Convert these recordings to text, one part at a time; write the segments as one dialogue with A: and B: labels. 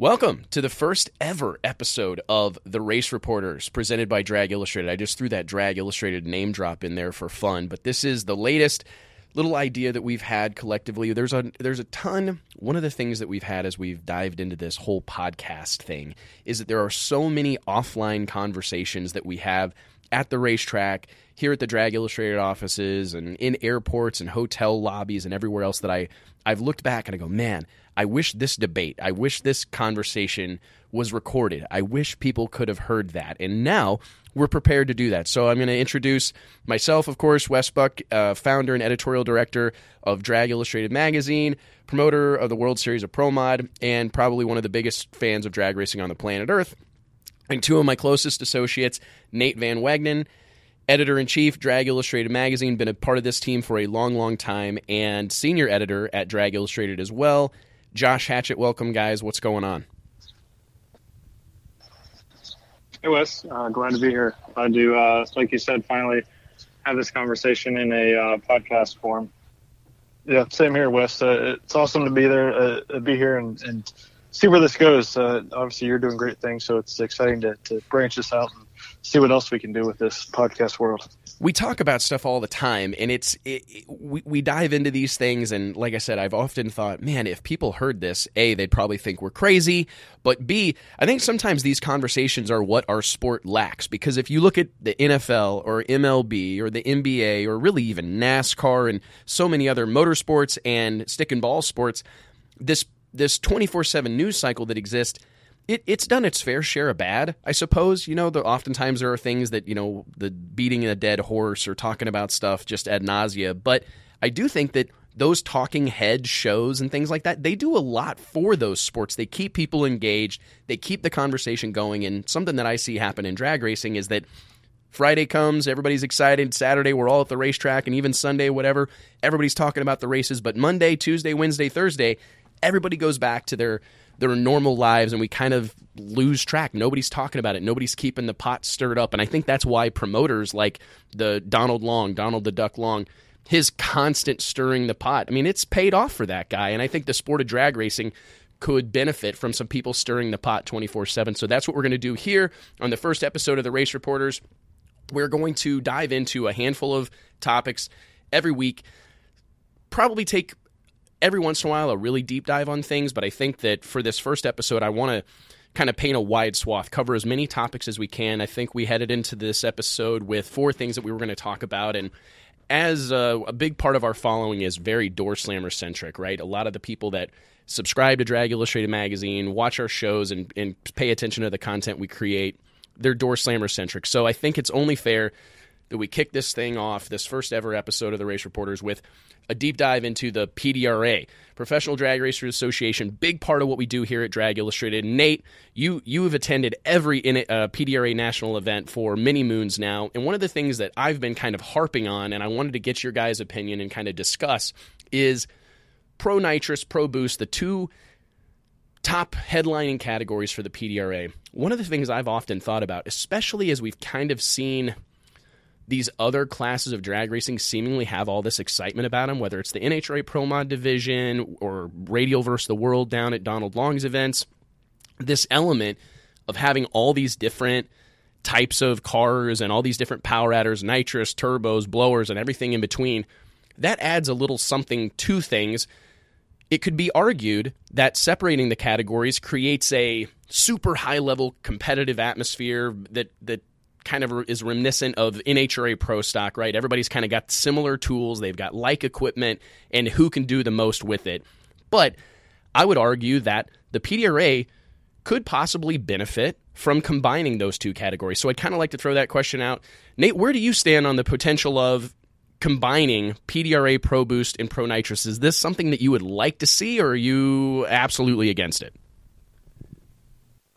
A: Welcome to the first ever episode of The Race Reporters, presented by Drag Illustrated. I just threw that Drag Illustrated name drop in there for fun, but this is the latest little idea that we've had collectively. There's a there's a ton. One of the things that we've had as we've dived into this whole podcast thing is that there are so many offline conversations that we have at the racetrack, here at the Drag Illustrated offices, and in airports and hotel lobbies and everywhere else that I I've looked back and I go, man, I wish this debate, I wish this conversation was recorded. I wish people could have heard that. And now we're prepared to do that. So I'm going to introduce myself, of course, Wes Buck, uh, founder and editorial director of Drag Illustrated Magazine, promoter of the World Series of Pro Mod, and probably one of the biggest fans of drag racing on the planet Earth. And two of my closest associates, Nate Van Wagnen, editor in chief, Drag Illustrated Magazine, been a part of this team for a long, long time, and senior editor at Drag Illustrated as well. Josh Hachat, welcome, guys. What's going on?
B: Hey, Wes. Uh, glad to be here. Glad to, uh, like you said, finally have this conversation in a uh, podcast form.
C: Yeah, same here, Wes. Uh, it's awesome to be there, uh, be here, and, and see where this goes. Uh, obviously, you're doing great things, so it's exciting to, to branch this out and see what else we can do with this podcast world.
A: We talk about stuff all the time and it's it, we, we dive into these things and like i said i've often thought man if people heard this a they'd probably think we're crazy but b i think sometimes these conversations are what our sport lacks because if you look at the nfl or mlb or the nba or really even nascar and so many other motorsports and stick and ball sports this this 24-7 news cycle that exists it, it's done its fair share of bad, I suppose. You know, the, oftentimes there are things that you know, the beating a dead horse or talking about stuff just ad nausea. But I do think that those talking head shows and things like that, they do a lot for those sports. They keep people engaged. They keep the conversation going. And something that I see happen in drag racing is that Friday comes, everybody's excited. Saturday, we're all at the racetrack, and even Sunday, whatever, everybody's talking about the races. But Monday, Tuesday, Wednesday, Thursday, everybody goes back to their their normal lives and we kind of lose track. Nobody's talking about it. Nobody's keeping the pot stirred up. And I think that's why promoters like the Donald Long, Donald the Duck Long, his constant stirring the pot. I mean, it's paid off for that guy. And I think the sport of drag racing could benefit from some people stirring the pot 24 7. So that's what we're going to do here on the first episode of the Race Reporters. We're going to dive into a handful of topics every week. Probably take every once in a while a really deep dive on things, but I think that for this first episode, I want to kind of paint a wide swath, cover as many topics as we can. I think we headed into this episode with four things that we were going to talk about, and as a, a big part of our following is very door slammer centric, right? A lot of the people that subscribe to Drag Illustrated magazine, watch our shows, and, and pay attention to the content we create, they're door slammer centric. So I think it's only fair that we kick this thing off, this first ever episode of the Race Reporters, with a deep dive into the PDRA, Professional Drag Racers Association. Big part of what we do here at Drag Illustrated. Nate, you you have attended every uh, PDRA national event for many moons now, and one of the things that I've been kind of harping on, and I wanted to get your guys' opinion and kind of discuss, is Pro Nitrous, Pro Boost, the two top headlining categories for the PDRA. One of the things I've often thought about, especially as we've kind of seen these other classes of drag racing seemingly have all this excitement about them, whether it's the NHRA Pro Mod division or Radial versus the World down at Donald Long's events. This element of having all these different types of cars and all these different power adders, nitrous, turbos, blowers, and everything in between, that adds a little something to things. It could be argued that separating the categories creates a super high level competitive atmosphere that that kind of is reminiscent of NHRA Pro Stock, right? Everybody's kind of got similar tools, they've got like equipment, and who can do the most with it. But I would argue that the PDRA could possibly benefit from combining those two categories. So I'd kind of like to throw that question out. Nate, where do you stand on the potential of combining PDRA Pro Boost and Pro Nitrous? Is this something that you would like to see, or are you absolutely against it?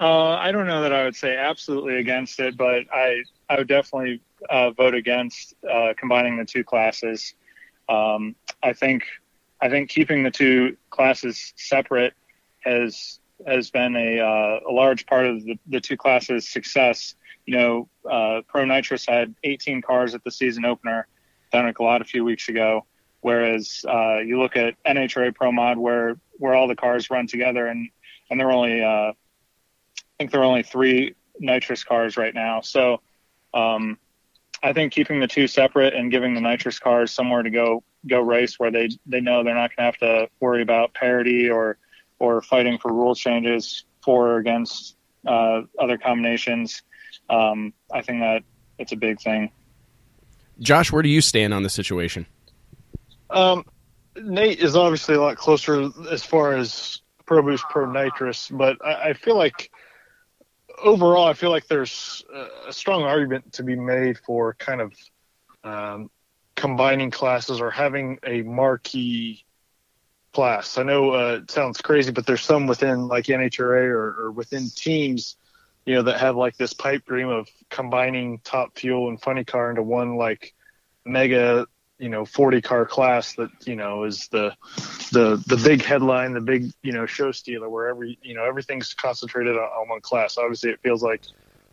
B: Uh, I don't know that I would say absolutely against it, but I I would definitely uh, vote against uh, combining the two classes. Um, I think I think keeping the two classes separate has has been a, uh, a large part of the, the two classes' success. You know, uh, Pro Nitrous had 18 cars at the season opener down at Galot a few weeks ago, whereas uh, you look at NHRA Pro Mod where where all the cars run together and and they're only think there are only three nitrous cars right now. So um, I think keeping the two separate and giving the nitrous cars somewhere to go go race where they they know they're not going to have to worry about parity or or fighting for rule changes for or against uh, other combinations. Um, I think that it's a big thing.
A: Josh, where do you stand on the situation?
C: Um, Nate is obviously a lot closer as far as Pro Boost, Pro Nitrous, but I, I feel like overall, I feel like there's a strong argument to be made for kind of um, combining classes or having a marquee class. I know uh, it sounds crazy, but there's some within like NHRA or, or within teams, you know, that have like this pipe dream of combining top fuel and funny car into one like mega you know 40 car class that you know is the the the big headline the big you know show stealer where every you know everything's concentrated on, on one class. Obviously it feels like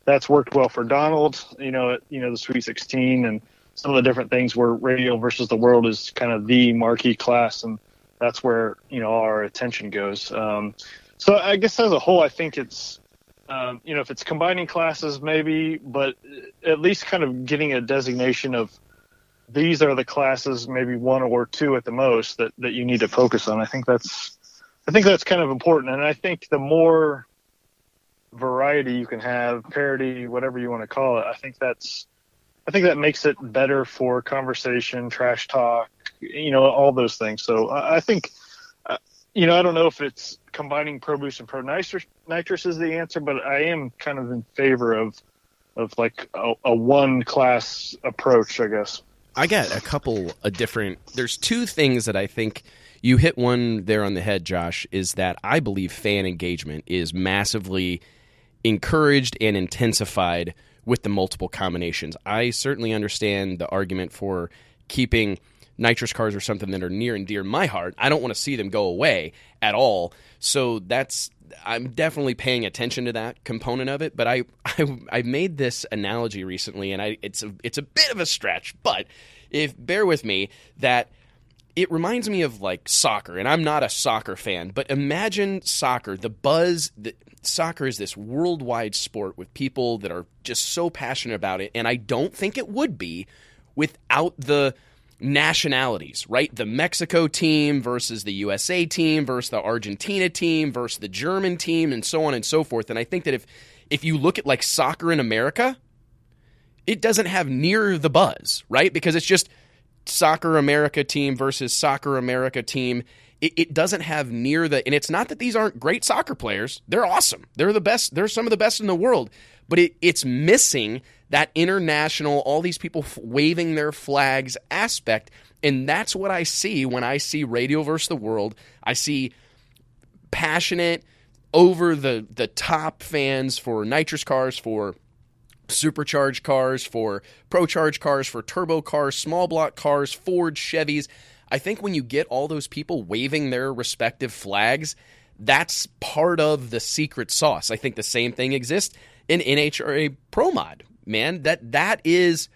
C: that's worked well for donald you know you know the sweet 16 and some of the different things where radial versus the world is kind of the marquee class and that's where you know our attention goes. Um, so i guess as a whole i think it's um, you know if it's combining classes maybe but at least kind of getting a designation of these are the classes, maybe one or two at the most, that, that you need to focus on. I think that's I think that's kind of important, and I think the more variety you can have, parity, whatever you want to call it, I think that's I think that makes it better for conversation, trash talk, you know, all those things. So I think, uh, you know, I don't know if it's combining Pro Boost and Pro Nitrous, nitrous is the answer, but I am kind of in favor of of like a, a one class approach, I guess.
A: I got a couple of different. There's two things that I think you hit one there on the head, Josh. Is that I believe fan engagement is massively encouraged and intensified with the multiple combinations. I certainly understand the argument for keeping nitrous cars or something that are near and dear my heart. I don't want to see them go away at all. So that's I'm definitely paying attention to that component of it. But I I, I made this analogy recently, and I it's a it's a bit of a stretch, but if bear with me that it reminds me of like soccer, and I'm not a soccer fan, but imagine soccer, the buzz. The, soccer is this worldwide sport with people that are just so passionate about it, and I don't think it would be without the nationalities, right? The Mexico team versus the USA team versus the Argentina team versus the German team and so on and so forth. And I think that if if you look at like soccer in America, it doesn't have near the buzz, right? Because it's just soccer America team versus soccer America team. It, it, doesn't have near the, and it's not that these aren't great soccer players. They're awesome. They're the best. They're some of the best in the world. But it, it's missing that international, all these people waving their flags aspect. And that's what I see when I see Radial versus the World. I see passionate, over the, the top fans for nitrous cars, for supercharged cars, for procharged cars, for turbo cars, small block cars, Ford, Chevys. I think when you get all those people waving their respective flags, that's part of the secret sauce. I think the same thing exists in NHRA Pro Mod man. That that is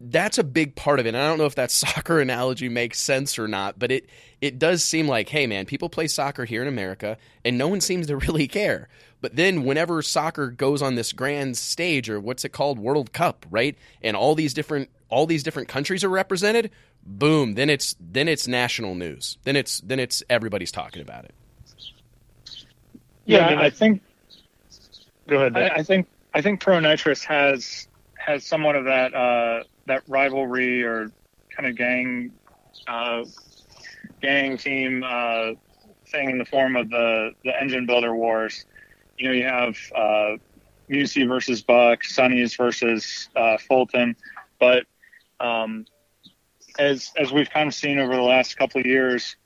A: that's a big part of it. And I don't know if that soccer analogy makes sense or not, but it it does seem like, hey man, people play soccer here in America and no one seems to really care. But then whenever soccer goes on this grand stage or what's it called, World Cup, right? And all these different all these different countries are represented, boom, then it's then it's national news. Then it's then it's everybody's talking about it.
B: Yeah, I, I think Go ahead. I, I think I think Pro Nitrous has has somewhat of that uh, that rivalry or kind of gang uh, gang team uh, thing in the form of the the engine builder wars. You know, you have uh, Musi versus Buck, Sonny's versus uh, Fulton, but um, as as we've kind of seen over the last couple of years,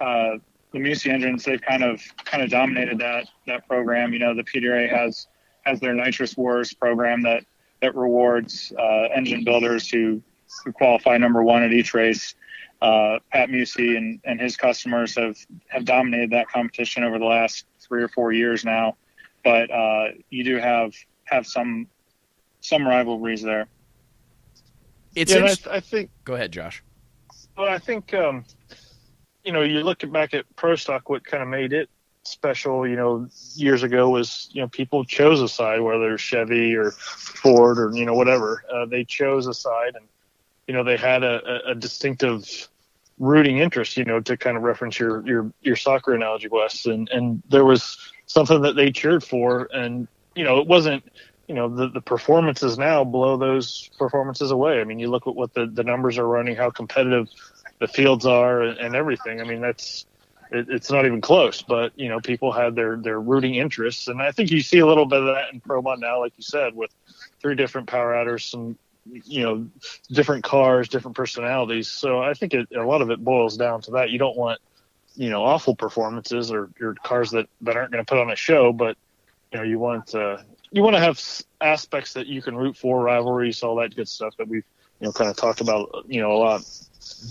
B: uh, the Musi engines they've kind of kind of dominated that that program. You know, the PDRA has has their nitrous wars program that that rewards uh, engine builders who who qualify number one at each race. Uh, Pat Musi and, and his customers have have dominated that competition over the last three or four years now, but uh, you do have have some some rivalries there.
C: It's yeah, I, I, think.
A: Go ahead, Josh.
C: Well, I think um, you know you look back at Pro Stock, what kind of made it special, you know, years ago was, you know, people chose a side, whether Chevy or Ford or, you know, whatever. Uh, they chose a side and, you know, they had a, a, distinctive rooting interest, you know, to kind of reference your, your, your soccer analogy, Wes. And, and there was something that they cheered for. And, you know, it wasn't, you know, the, the performances now blow those performances away. I mean, you look at what the, the numbers are running, how competitive the fields are and, and everything. I mean, that's, it, it's not even close. But you know, people had their their rooting interests, and I think you see a little bit of that in Pro Mod now, like you said, with three different power adders, some you know, different cars, different personalities. So I think it, a lot of it boils down to that. You don't want you know awful performances or, your cars that that aren't going to put on a show, but you know you want uh, you want to have aspects that you can root for, rivalries, all that good stuff that we've you know kind of talked about you know a lot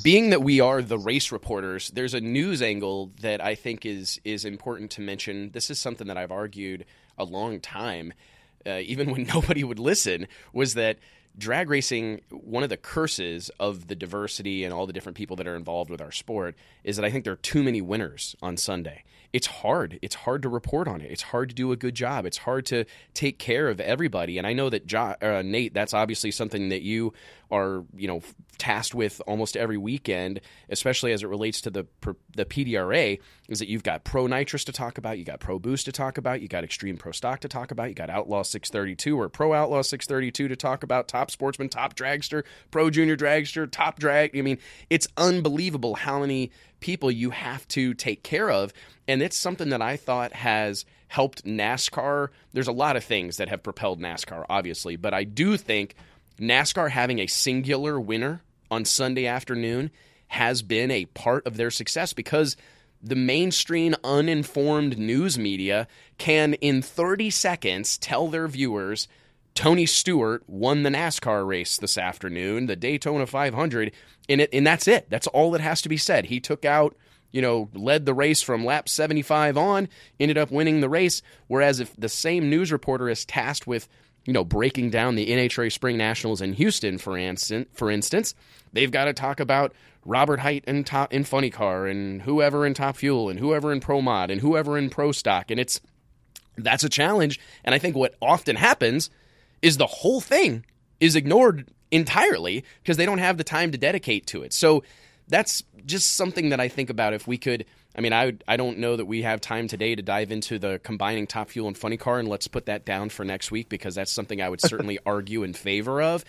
A: being that we are the race reporters, there's a news angle that I think is is important to mention. This is something that I've argued a long time, uh, even when nobody would listen, was that drag racing, one of the curses of the diversity and all the different people that are involved with our sport is that I think there are too many winners on Sunday. It's hard. It's hard to report on it. It's hard to do a good job. It's hard to take care of everybody. And I know that jo- uh, Nate, that's obviously something that you are, you know, tasked with almost every weekend, especially as it relates to the the PDRA, is that you've got Pro Nitrous to talk about, you got Pro Boost to talk about, you got Extreme Pro Stock to talk about, you got Outlaw 632 or Pro Outlaw 632 to talk about, Top Sportsman, Top Dragster, Pro Junior Dragster, Top Drag. I mean, it's unbelievable how many people you have to take care of, and it's something that I thought has helped NASCAR. There's a lot of things that have propelled NASCAR, obviously, but I do think NASCAR having a singular winner on Sunday afternoon has been a part of their success because the mainstream uninformed news media can in 30 seconds tell their viewers Tony Stewart won the NASCAR race this afternoon, the Daytona 500, and it and that's it. That's all that has to be said. He took out, you know, led the race from lap 75 on, ended up winning the race, whereas if the same news reporter is tasked with you know, breaking down the NHRA Spring Nationals in Houston, for instance, for instance, they've got to talk about Robert Hight in top in Funny Car and whoever in Top Fuel and whoever in Pro Mod and whoever in Pro Stock, and it's that's a challenge. And I think what often happens is the whole thing is ignored entirely because they don't have the time to dedicate to it. So that's just something that I think about if we could I mean, I I don't know that we have time today to dive into the combining Top Fuel and Funny Car, and let's put that down for next week because that's something I would certainly argue in favor of.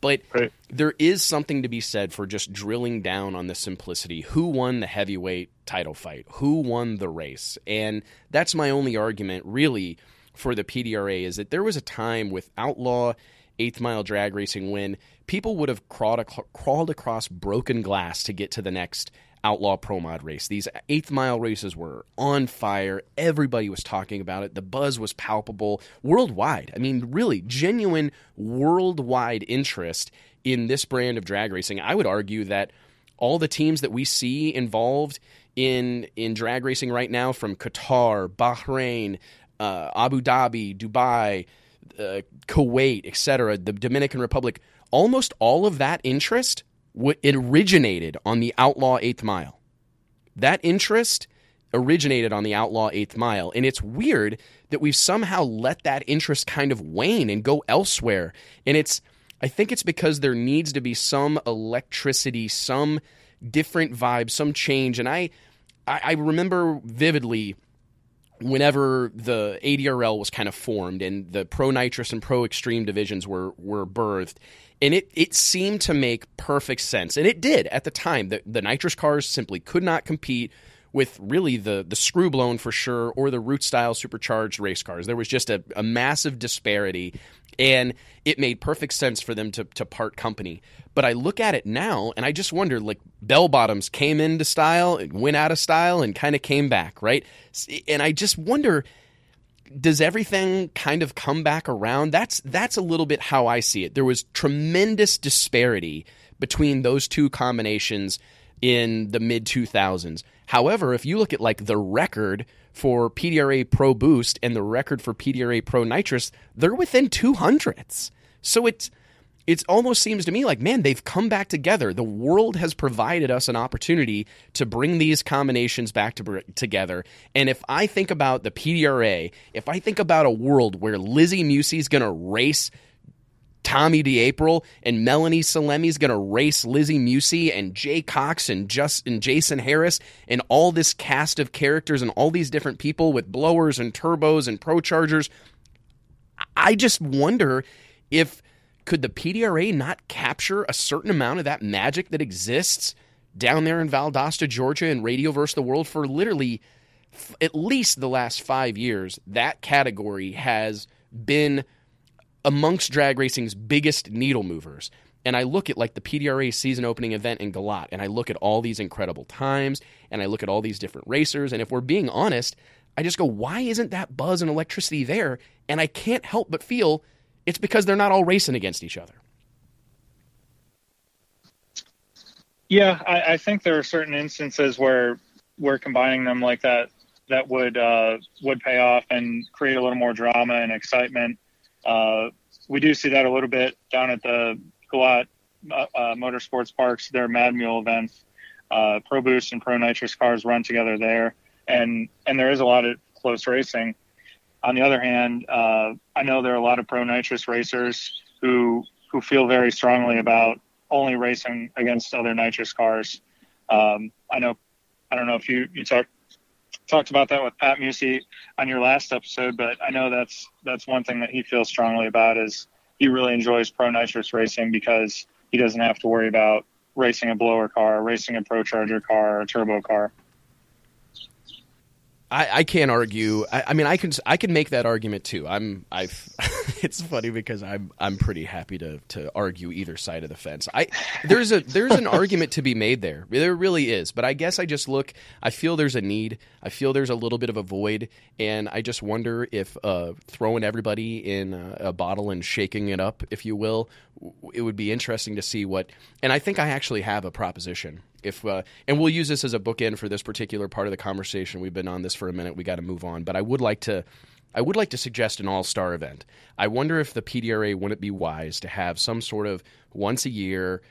A: But right. there is something to be said for just drilling down on the simplicity. Who won the heavyweight title fight? Who won the race? And that's my only argument, really, for the PDRA is that there was a time with Outlaw eighth mile drag racing when people would have crawled, crawled across broken glass to get to the next outlaw pro mod race. These eighth mile races were on fire. Everybody was talking about it. The buzz was palpable worldwide. I mean, really, genuine worldwide interest in this brand of drag racing. I would argue that all the teams that we see involved in in drag racing right now, from Qatar, Bahrain, uh, Abu Dhabi, Dubai, uh, Kuwait, etc., the Dominican Republic, almost all of that interest it originated on the outlaw eighth mile. That interest originated on the outlaw eighth mile. And it's weird that we've somehow let that interest kind of wane and go elsewhere. And it's, I think it's because there needs to be some electricity, some different vibe, some change. And I, I, I remember vividly whenever the ADRL was kind of formed and the pro nitrous and pro extreme divisions were were birthed and it it seemed to make perfect sense. And it did at the time. The, the nitrous cars simply could not compete with really the the screw blown for sure or the root style supercharged race cars. There was just a, a massive disparity and it made perfect sense for them to, to part company. But i look at it now and i just wonder like bell bottoms came into style and went out of style and kind of came back right? And i just wonder does everything kind of come back around? That's that's a little bit how I see it. There was tremendous disparity between those two combinations in the mid 2000s. However, if you look at like the record for PDRA Pro Boost and the record for PDRA Pro Nitrous, they're within 200s. So it's it almost seems to me like, man, they've come back together. The world has provided us an opportunity to bring these combinations back to, together. And if I think about the PDRA, if I think about a world where Lizzie Musi's going to race Tommy D'Aprile and Melanie Salemi's going to race Lizzie Musi and Jay Cox and just and Jason Harris and all this cast of characters and all these different people with blowers and turbos and pro chargers. I just wonder if could the PDRA not capture a certain amount of that magic that exists down there in Valdosta, Georgia, and Radial versus the World for literally f- at least the last five years? That category has been amongst drag racing's biggest needle movers. And I look at like the PDRA season opening event in Galot, and I look at all these incredible times, and I look at all these different racers, and if we're being honest, I just go, why isn't that buzz and electricity there? And I can't help but feel it's because they're not all racing against each other.
B: Yeah, I, I think there are certain instances where we're combining them like that that would uh, would pay off and create a little more drama and excitement. Uh, we do see that a little bit down at the Galot uh, uh, Motorsports Parks. Their Mad Mule events, uh, Pro Boost and Pro Nitrous cars run together there, and and there is a lot of close racing. On the other hand, uh, I know there are a lot of Pro Nitrous racers who who feel very strongly about only racing against other nitrous cars. Um, I know, I don't know if you you talked talked about that with Pat Musi on your last episode, but I know that's that's one thing that he feels strongly about is he really enjoys pro nitrous racing because he doesn't have to worry about racing a blower car, racing a pro charger car, or a turbo car.
A: I, I can't argue. I, I, mean, I can I can make that argument too. I'm I've. it's funny because I'm I'm pretty happy to to argue either side of the fence. I there's a there's an argument to be made there. There really is. But I guess I just look. I feel there's a need. I feel there's a little bit of a void, and I just wonder if uh, throwing everybody in a, a bottle and shaking it up, if you will, it would be interesting to see what. And I think I actually have a proposition if uh, and we'll use this as a bookend for this particular part of the conversation. We've been on this for a minute. We got to move on, but I would like to. I would like to suggest an all star event. I wonder if the PDRA wouldn't be wise to have some sort of once a year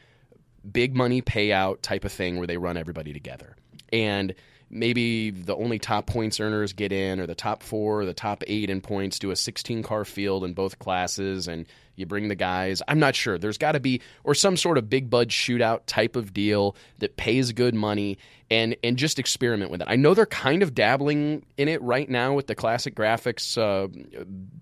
A: big money payout type of thing where they run everybody together. And maybe the only top points earners get in, or the top four, or the top eight in points do a 16 car field in both classes, and you bring the guys. I'm not sure. There's got to be or some sort of big bud shootout type of deal that pays good money and and just experiment with it. I know they're kind of dabbling in it right now with the classic graphics uh,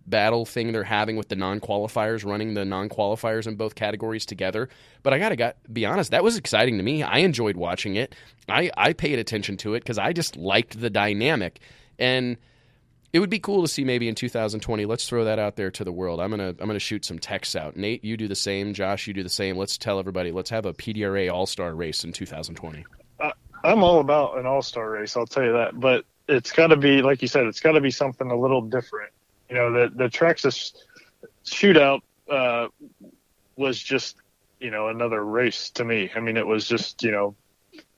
A: battle thing they're having with the non qualifiers, running the non qualifiers in both categories together. But I gotta got, be honest, that was exciting to me. I enjoyed watching it. I I paid attention to it because I just liked the dynamic and it would be cool to see maybe in 2020. Let's throw that out there to the world. I'm gonna I'm gonna shoot some texts out. Nate, you do the same. Josh, you do the same. Let's tell everybody. Let's have a PDRA All Star race in 2020. Uh,
C: I'm all about an All Star race. I'll tell you that. But it's got to be like you said. It's got to be something a little different. You know, the the Traxxas shootout uh, was just you know another race to me. I mean, it was just you know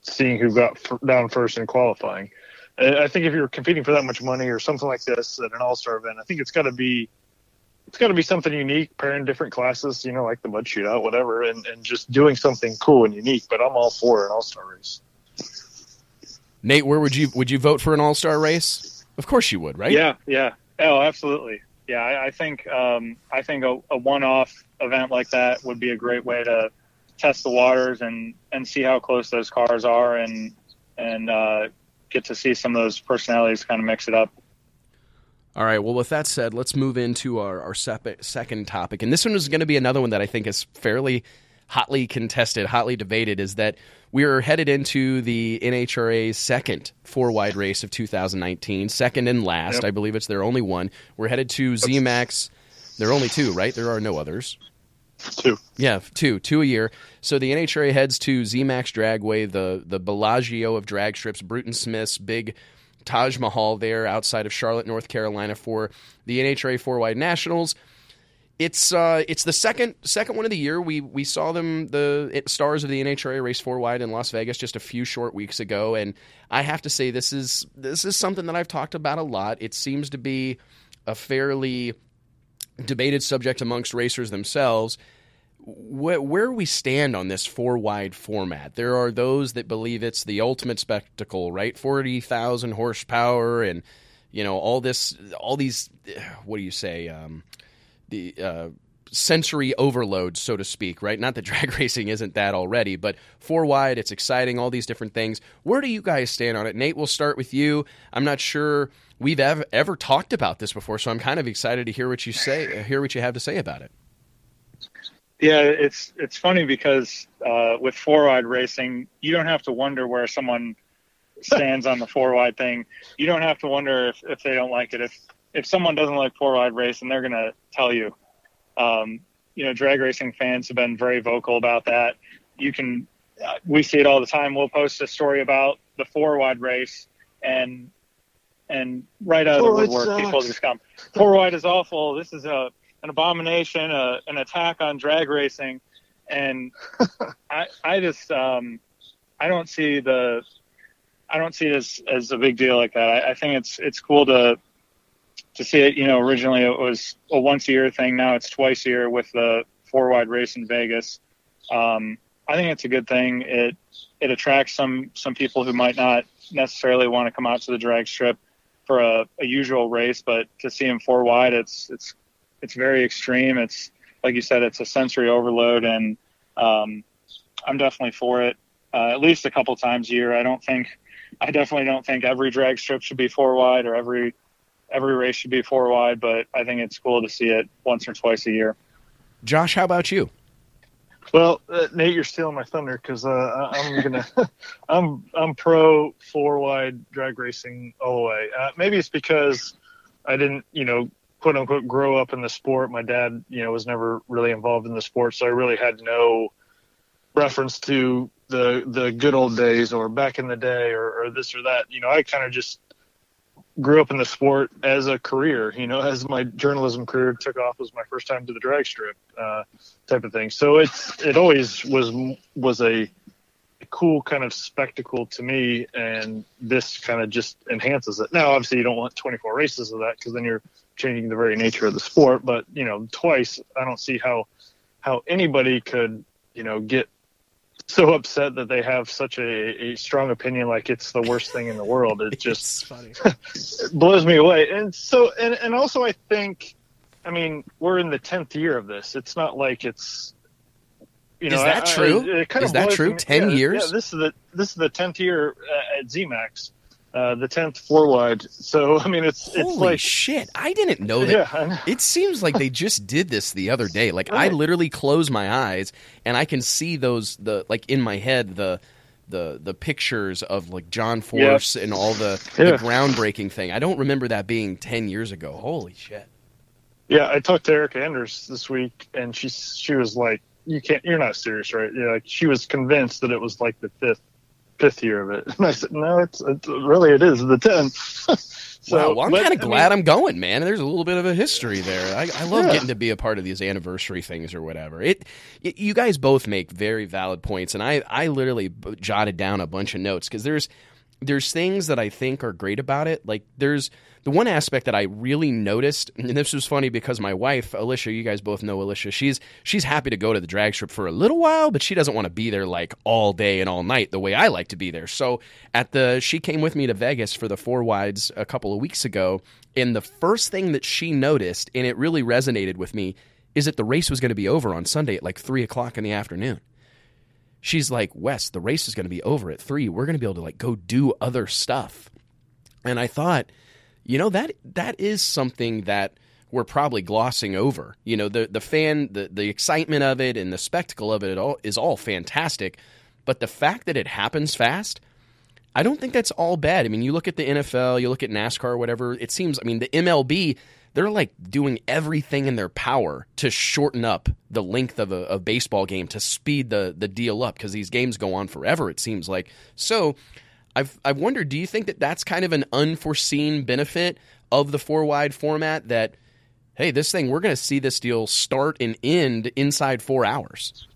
C: seeing who got down first in qualifying. I think if you're competing for that much money or something like this at an All Star event, I think it's got to be it's got to be something unique, pairing different classes, you know, like the Bud shootout, whatever, and, and just doing something cool and unique. But I'm all for an All Star race.
A: Nate, where would you would you vote for an All Star race? Of course you would, right?
B: Yeah, yeah, oh, absolutely. Yeah, I, I think um, I think a, a one off event like that would be a great way to test the waters and and see how close those cars are and and uh, get to see some of those personalities kind of mix it up.
A: All right. Well, with that said, let's move into our, our second topic. And this one is going to be another one that I think is fairly hotly contested, hotly debated, is that we are headed into the NHRA's second four wide race of 2019, second and last. Yep. I believe it's their only one. We're headed to ZMAX. There are only two, right? There are no others.
C: Two.
A: Yeah, two. Two a year. So the NHRA heads to ZMAX Dragway, the, the Bellagio of drag strips, Bruton Smith's big Taj Mahal there outside of Charlotte, North Carolina for the NHRA Four Wide Nationals. It's uh, it's the second second one of the year. We we saw them the stars of the NHRA race four wide in Las Vegas just a few short weeks ago, and I have to say this is this is something that I've talked about a lot. It seems to be a fairly debated subject amongst racers themselves. wh- where we stand on this four wide format. There are those that believe it's the ultimate spectacle, right? Forty thousand horsepower and you know all this, all these. What do you say? Um, the uh, sensory overload, so to speak, right? Not that drag racing isn't that already, but four wide, it's exciting, all these different things. Where do you guys stand on it? Nate, we'll start with you. I'm not sure we've ever, ever talked about this before, so I'm kind of excited to hear what you say, hear what you have to say about it.
B: Yeah, it's it's funny because uh, with four wide racing, you don't have to wonder where someone stands on the four wide thing. You don't have to wonder if, if they don't like it. If if someone doesn't like four wide racing, they're gonna tell you. Um, you know, drag racing fans have been very vocal about that. You can, uh, we see it all the time. We'll post a story about the four wide race, and and right out of the woodwork, people just come, four wide is awful. This is a an abomination, a, an attack on drag racing, and I I just um, I don't see the I don't see it as, as a big deal like that. I, I think it's it's cool to to see it. You know, originally it was a once a year thing. Now it's twice a year with the four wide race in Vegas. Um, I think it's a good thing. It it attracts some some people who might not necessarily want to come out to the drag strip for a, a usual race, but to see them four wide, it's it's it's very extreme. It's like you said, it's a sensory overload, and um, I'm definitely for it. Uh, at least a couple times a year. I don't think, I definitely don't think every drag strip should be four wide or every every race should be four wide, but I think it's cool to see it once or twice a year.
A: Josh, how about you?
C: Well, uh, Nate, you're stealing my thunder because uh, I'm gonna, I'm I'm pro four wide drag racing all the way. Uh, maybe it's because I didn't, you know, quote unquote, grow up in the sport. My dad, you know, was never really involved in the sport, so I really had no reference to the the good old days or back in the day or, or this or that. You know, I kind of just grew up in the sport as a career, you know, as my journalism career took off was my first time to the drag strip, uh, type of thing. So it's, it always was, was a cool kind of spectacle to me. And this kind of just enhances it. Now, obviously you don't want 24 races of that because then you're changing the very nature of the sport, but you know, twice, I don't see how, how anybody could, you know, get so upset that they have such a, a, strong opinion like it's the worst thing in the world. It just it blows me away. And so, and, and also I think, I mean, we're in the 10th year of this. It's not like it's,
A: you know, is that I, true? I, is that true? 10
C: yeah,
A: years?
C: Yeah, this is the, this is the 10th year uh, at ZMAX uh, the tenth four wide. So I mean, it's
A: Holy
C: it's like
A: shit. I didn't know that. Yeah, it seems like they just did this the other day. Like right. I literally close my eyes and I can see those the like in my head the the the pictures of like John Force yep. and all the, yeah. the groundbreaking thing. I don't remember that being ten years ago. Holy shit.
C: Yeah, I talked to Erica Enders this week, and she she was like, "You can't, you're not serious, right?" Yeah, like she was convinced that it was like the fifth fifth year of it. And I said, no, it's, it's really it is the tenth.
A: so, wow, well, I'm kind of glad I am going, man. There's a little bit of a history there. I, I love yeah. getting to be a part of these anniversary things or whatever. It, it, you guys both make very valid points, and I, I literally jotted down a bunch of notes because there's, there's things that I think are great about it. Like there's the one aspect that I really noticed, and this was funny because my wife, Alicia, you guys both know Alicia, she's she's happy to go to the drag strip for a little while, but she doesn't want to be there like all day and all night the way I like to be there. So at the she came with me to Vegas for the four wides a couple of weeks ago, and the first thing that she noticed, and it really resonated with me, is that the race was going to be over on Sunday at like three o'clock in the afternoon she's like, Wes, the race is going to be over at three. We're going to be able to like go do other stuff. And I thought, you know that that is something that we're probably glossing over. You know, the the fan, the the excitement of it and the spectacle of it all is all fantastic, but the fact that it happens fast, I don't think that's all bad. I mean, you look at the NFL, you look at NASCAR, whatever. It seems, I mean, the MLB, they're like doing everything in their power to shorten up the length of a, a baseball game to speed the the deal up because these games go on forever. It seems like so. I've I've wondered, do you think that that's kind of an unforeseen benefit of the four wide format that hey, this thing we're going to see this deal start and end inside 4 hours?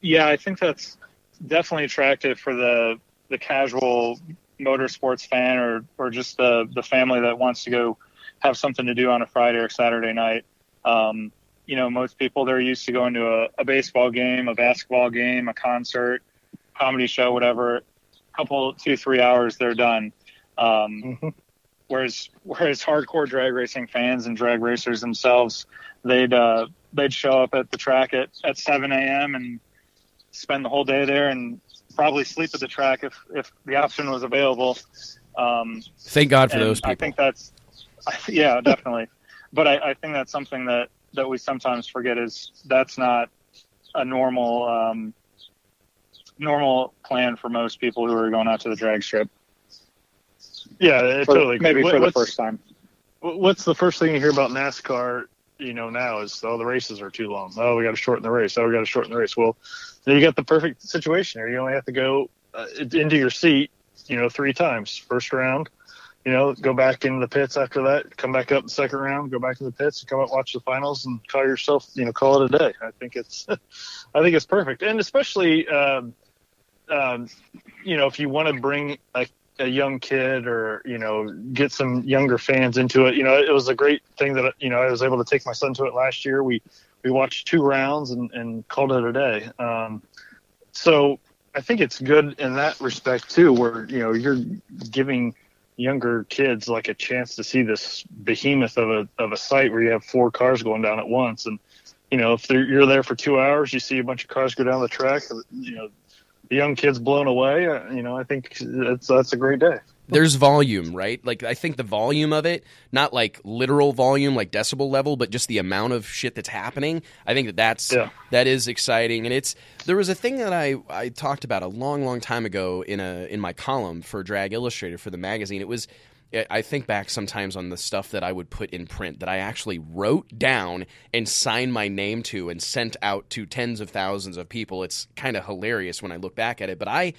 B: Yeah, I think that's definitely attractive for the the casual motorsports fan or or just the the family that wants to go have something to do on a Friday or Saturday night. Um, you know, most people they're used to going to a, a baseball game, a basketball game, a concert, comedy show, whatever. A couple, two, three hours, they're done. Um,
C: Mm-hmm.
B: whereas, whereas hardcore drag racing fans and drag racers themselves, they'd uh, they'd show up at the track at, at 7 a.m. and spend the whole day there and probably sleep at the track if if the option was available. Um,
A: Thank God for those people.
B: I think that's, yeah, definitely. but I, I think that's something that, that we sometimes forget is that's not a normal, um, normal plan for most people who are going out to the drag strip.
C: Yeah, it
B: For-
C: totally.
B: maybe
C: What-
B: for the first time.
C: What's the first thing you hear about NASCAR? You know, now is oh the races are too long. Oh, we got to shorten the race. Oh, we got to shorten the race. Well, you got the perfect situation here. You only have to go uh, into your seat, you know, three times. First round, you know, go back into the pits after that. Come back up the second round. Go back to the pits. And come up, watch the finals, and call yourself, you know, call it a day. I think it's, I think it's perfect, and especially, um, um, you know, if you want to bring a a young kid or you know get some younger fans into it you know it was a great thing that you know i was able to take my son to it last year. We we watched two rounds and, and called it a day. Um, so i think it's good in that respect too where you know you're giving younger kids like a chance to see this behemoth of a of a site where you have four cars going down at once. And you know if you're there for two hours you see a bunch of cars go down the track you know the young kids blown away. Uh, you know, I think that's that's a great day.
A: There's volume, right? Like I think the volume of it, not like literal volume, like decibel level, but just the amount of shit that's happening. I think that that's
C: Yeah.
A: that is exciting, and it's there was a thing that I I talked about a long, long time ago in a in my column for Drag Illustrated for the magazine. It was I think back sometimes on the stuff that I would put in print that I actually wrote down and signed my name to and sent out to tens of thousands of people. It's kind of hilarious when I look back at it, but I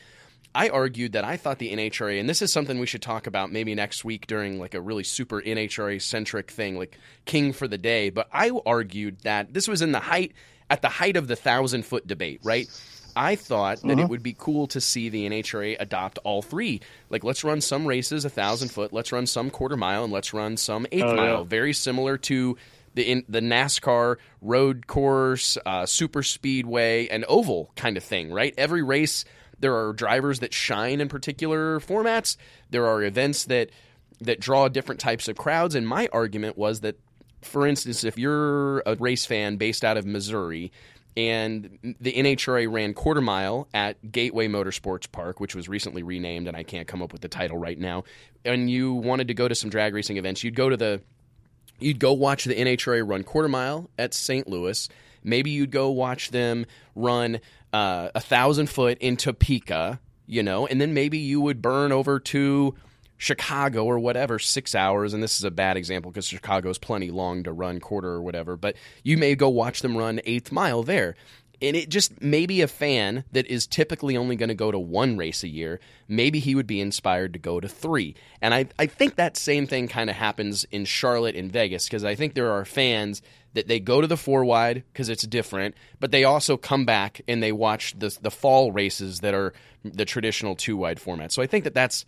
A: I argued that I thought the NHRA, and this is something we should talk about maybe next week during like a really super NHRA centric thing, like King for the Day. But I argued that this was in the height at the height of the thousand foot debate, right? I thought that it would be cool to see the NHRA adopt all three. Like, let's run some races a thousand foot, let's run some quarter mile, and let's run some eighth
C: Oh,
A: mile.
C: yeah.
A: Very similar to the in, the NASCAR road course, uh, super speedway, and oval kind of thing, right? Every race, there are drivers that shine in particular formats. There are events that that draw different types of crowds. And my argument was that, for instance, if you're a race fan based out of Missouri and the NHRA ran quarter mile at Gateway Motorsports Park, which was recently renamed, and I can't come up with the title right now, and you wanted to go to some drag racing events, you'd go to the you'd go watch the NHRA run quarter mile at St. Louis. Maybe you'd go watch them run uh, a thousand foot in Topeka, you know, and then maybe you would burn over to Chicago or whatever, six hours. And this is a bad example because Chicago's plenty long to run quarter or whatever, but you may go watch them run eighth mile there. And it just maybe a fan that is typically only going to go to one race a year, maybe he would be inspired to go to three. And I, I think that same thing kind of happens in Charlotte and Vegas because I think there are fans that they go to the four wide because it's different, but they also come back and they watch the the fall races that are the traditional two wide format. So I think that that's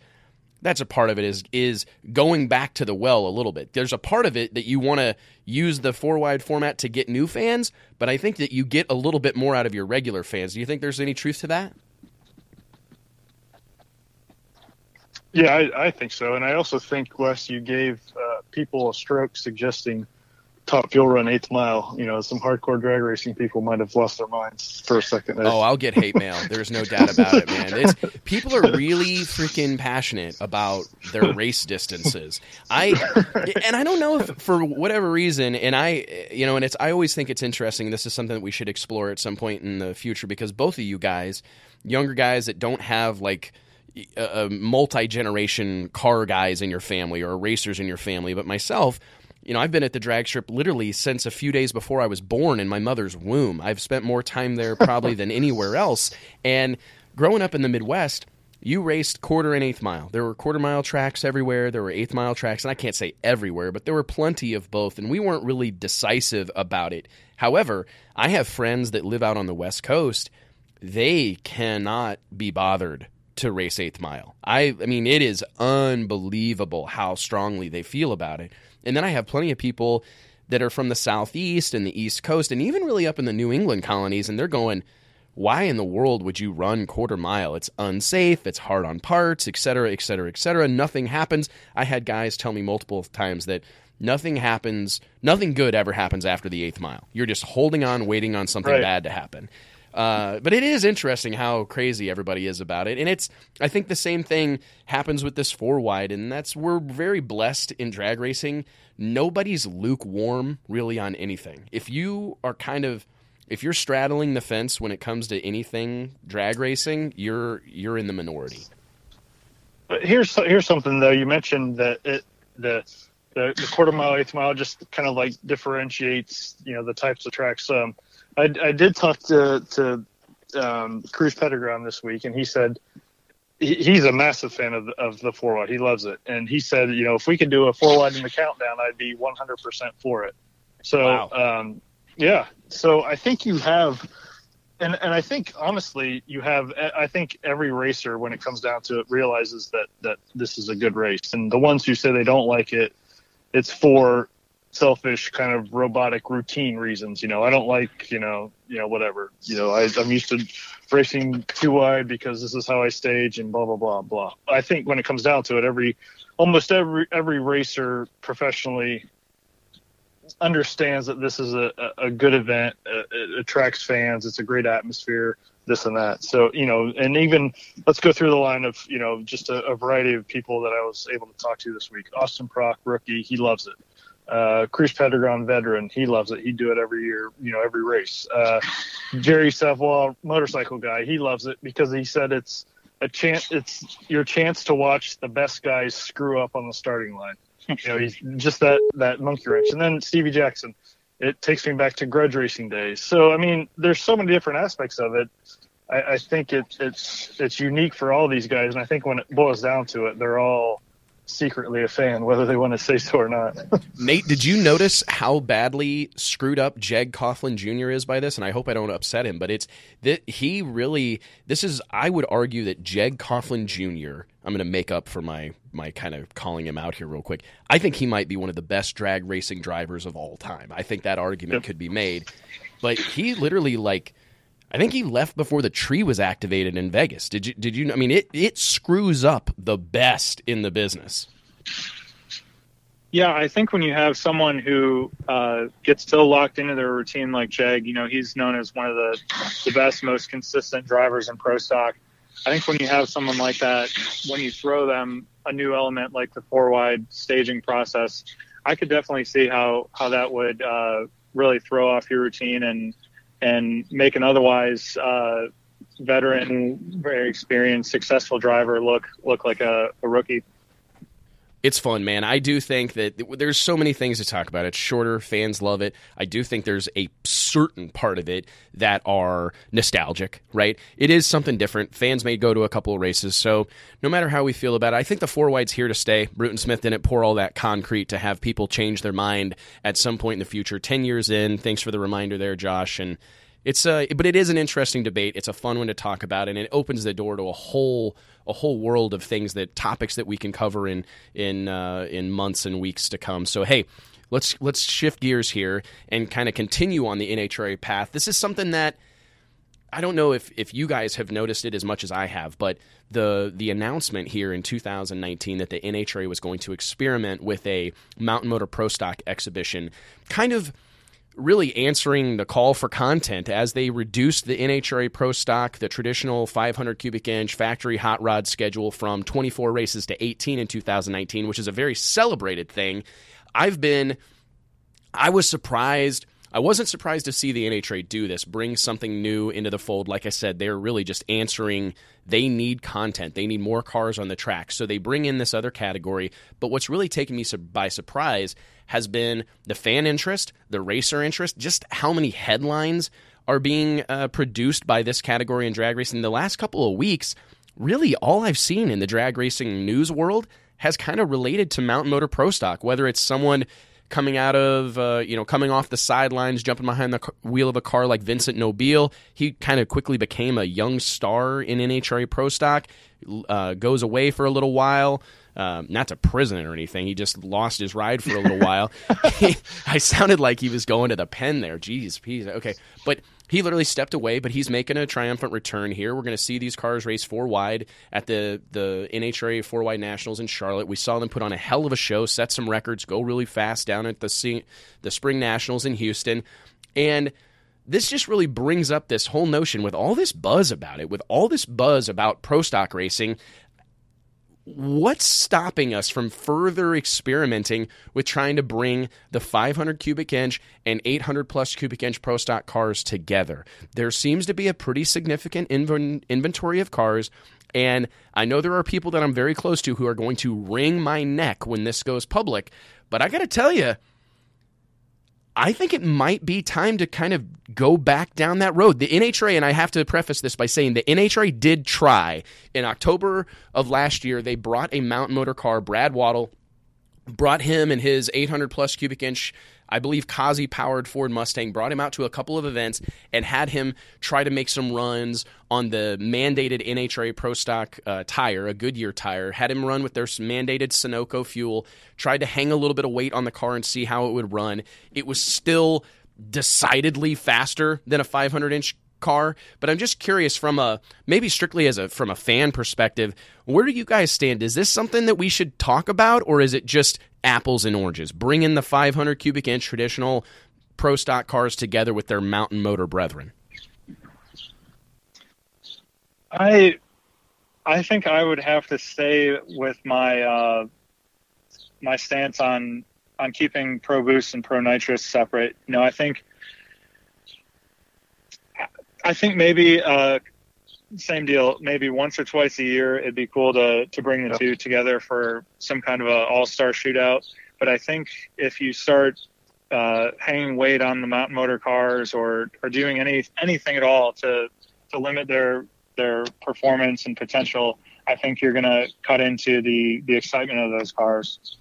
A: that's a part of it is is going back to the well a little bit. There's a part of it that you want to use the four wide format to get new fans, but I think that you get a little bit more out of your regular fans. Do you think there's any truth to that?
C: Yeah, I, I think so, and I also think Wes, you gave uh, people a stroke suggesting top fuel run eighth mile. You know, some hardcore drag racing people might have lost their minds for a second. there.
A: Oh, I'll get hate mail. There's no doubt about it, man. It's, people are really freaking passionate about their race distances. I and I don't know if for whatever reason, and I, you know, and it's I always think it's interesting. This is something that we should explore at some point in the future because both of you guys, younger guys that don't have like a multi generation car guys in your family or racers in your family, but myself, you know, I've been at the drag strip literally since a few days before I was born in my mother's womb. I've spent more time there probably than anywhere else. And growing up in the Midwest, you raced quarter and eighth mile. There were quarter mile tracks everywhere. There were eighth mile tracks, and I can't say everywhere, but there were plenty of both, and we weren't really decisive about it. However, I have friends that live out on the West Coast. They cannot be bothered to race eighth mile. I, I mean, it is unbelievable how strongly they feel about it. And then I have plenty of people that are from the southeast and the east coast and even really up in the New England colonies and they're going why in the world would you run quarter mile? It's unsafe, it's hard on parts, et cetera, et cetera, et cetera. Nothing happens. I had guys tell me multiple times that nothing happens, nothing good ever happens after the eighth mile. You're just holding on, waiting on something
B: Right.
A: bad to happen. Uh, but it is interesting how crazy everybody is about it, and it's. I think the same thing happens with this four wide, and that's we're very blessed in drag racing. Nobody's lukewarm really on anything. If you are kind of if you're straddling the fence when it comes to anything drag racing, you're you're in the minority.
C: But here's here's something though. You mentioned that it the the, the quarter mile, eighth mile just kind of like differentiates you know the types of tracks. Um, I, I did talk to to um, Cruz Pedregon this week, and he said he, he's a massive fan of the, of the four wide. He loves it, and he said you know if we could do a four wide in the countdown, I'd be 100 percent for it. So
A: Wow.
C: um, yeah, so I think you have and and I think honestly, you have. I think every racer, when it comes down to it, realizes that that this is a good race. And the ones who say they don't like it, it's for selfish kind of robotic routine reasons. You know, I don't like you know you know whatever. You know, I, I'm used to racing too wide because this is how I stage and blah blah blah blah. I think when it comes down to it, every almost every every racer professionally understands that this is a, a good event. uh, It, attracts fans. It's a great atmosphere. This and that. So you know, and even let's go through the line of you know just a, a variety of people that I was able to talk to this week. Austin Prock, rookie, he loves it. Uh, Cruz Pedregon, veteran, he loves it. He'd do it every year, you know, every race. Uh, Jerry Savoie, motorcycle guy, he loves it because he said it's a chance. It's your chance to watch the best guys screw up on the starting line. You know, he's just that that monkey wrench. And then Stevie Jackson, it takes me back to grudge racing days. So I mean, there's so many different aspects of it. I, I think it, it's it's unique for all these guys, and I think when it boils down to it, they're all secretly a fan, whether they want to say so or not.
A: Nate, did you notice how badly screwed up Jeg Coughlin Jr. is by this? And I hope I don't upset him, but it's that he really. This is, I would argue that Jeg Coughlin Jr. I'm going to make up for my my kind of calling him out here real quick. I think he might be one of the best drag racing drivers of all time. I think that argument
C: Yep.
A: could be made, but he literally like. I think he left before the tree was activated in Vegas. Did you? Did you? I mean, it it screws up the best in the business.
B: Yeah, I think when you have someone who uh, gets so locked into their routine like Jeg, you know, he's known as one of the, the best, most consistent drivers in pro stock. I think when you have someone like that, when you throw them a new element like the four wide staging process, I could definitely see how, how that would uh, really throw off your routine and and make an otherwise uh, veteran, very experienced, successful driver look look like a, a rookie.
A: It's fun, man. I do think that there's so many things to talk about. It's shorter, fans love it. I do think there's a certain part of it that are nostalgic, right? It is something different. Fans may go to a couple of races, so no matter how we feel about it, I think the four wide's here to stay. Bruton Smith didn't pour all that concrete to have people change their mind at some point in the future. Ten years in, thanks for the reminder there, Josh. And it's a, but it is an interesting debate. It's a fun one to talk about, and it opens the door to a whole a whole world of things that topics that we can cover in in uh, in months and weeks to come. So hey, let's let's shift gears here and kind of continue on the NHRA path. This is something that I don't know if, if you guys have noticed it as much as I have, but the the announcement here in 2019 that the NHRA was going to experiment with a Mountain Motor Pro Stock exhibition, kind of really answering the call for content as they reduced the NHRA Pro Stock, the traditional 500 cubic inch factory hot rod schedule from 24 races to 18 in 2019, which is a very celebrated thing. I've been I was surprised. I wasn't surprised to see the NHRA do this, bring something new into the fold. Like I said, they're really just answering. They need content. They need more cars on the track. So they bring in this other category. But what's really taken me by surprise has been the fan interest, the racer interest, just how many headlines are being uh, produced by this category in drag racing. In the last couple of weeks, really all I've seen in the drag racing news world has kind of related to Mountain Motor Pro Stock, whether it's someone coming out of, uh, you know, coming off the sidelines, jumping behind the wheel of a car like Vincent Nobile. He kind of quickly became a young star in NHRA Pro Stock, uh, goes away for a little while. um, not to prison or anything. He just lost his ride for a little while. I sounded like he was going to the pen there. Jeez, please. Okay, but he literally stepped away, but he's making a triumphant return here. We're going to see these cars race four wide at the the NHRA four wide nationals in Charlotte. We saw them put on a hell of a show, set some records, go really fast down at the the spring nationals in Houston, and this just really brings up this whole notion with all this buzz about it, with all this buzz about pro stock racing what's stopping us from further experimenting with trying to bring the 500 cubic inch and 800 plus cubic inch pro stock cars together? There seems to be a pretty significant inv- inventory of cars. And I know there are people that I'm very close to who are going to wring my neck when this goes public. But I got to tell you, I think it might be time to kind of go back down that road. The NHRA, and I have to preface this by saying the NHRA did try. In October of last year, they brought a mountain motor car, Brad Waddle, brought him and his 800 plus cubic inch I believe Kaase powered Ford Mustang brought him out to a couple of events and had him try to make some runs on the mandated NHRA Pro Stock uh, tire, a Goodyear tire. Had him run with their mandated Sunoco fuel. Tried to hang a little bit of weight on the car and see how it would run. It was still decidedly faster than a 500 inch car but i'm just curious from a maybe strictly as a from a fan perspective where do you guys stand is this something that we should talk about or is it just apples and oranges. Bring in the 500 cubic inch traditional pro stock cars together with their mountain motor brethren.
B: I I think I would have to stay with my uh, my stance on on keeping Pro Boost and Pro Nitrous separate. You know, I think I think maybe uh, same deal. Maybe once or twice a year, it'd be cool to to bring the yep. two together for some kind of a all star shootout. But I think if you start uh, hanging weight on the mountain motor cars or or doing any anything at all to to limit their their performance and potential, I think you're going to cut into the the excitement of those cars.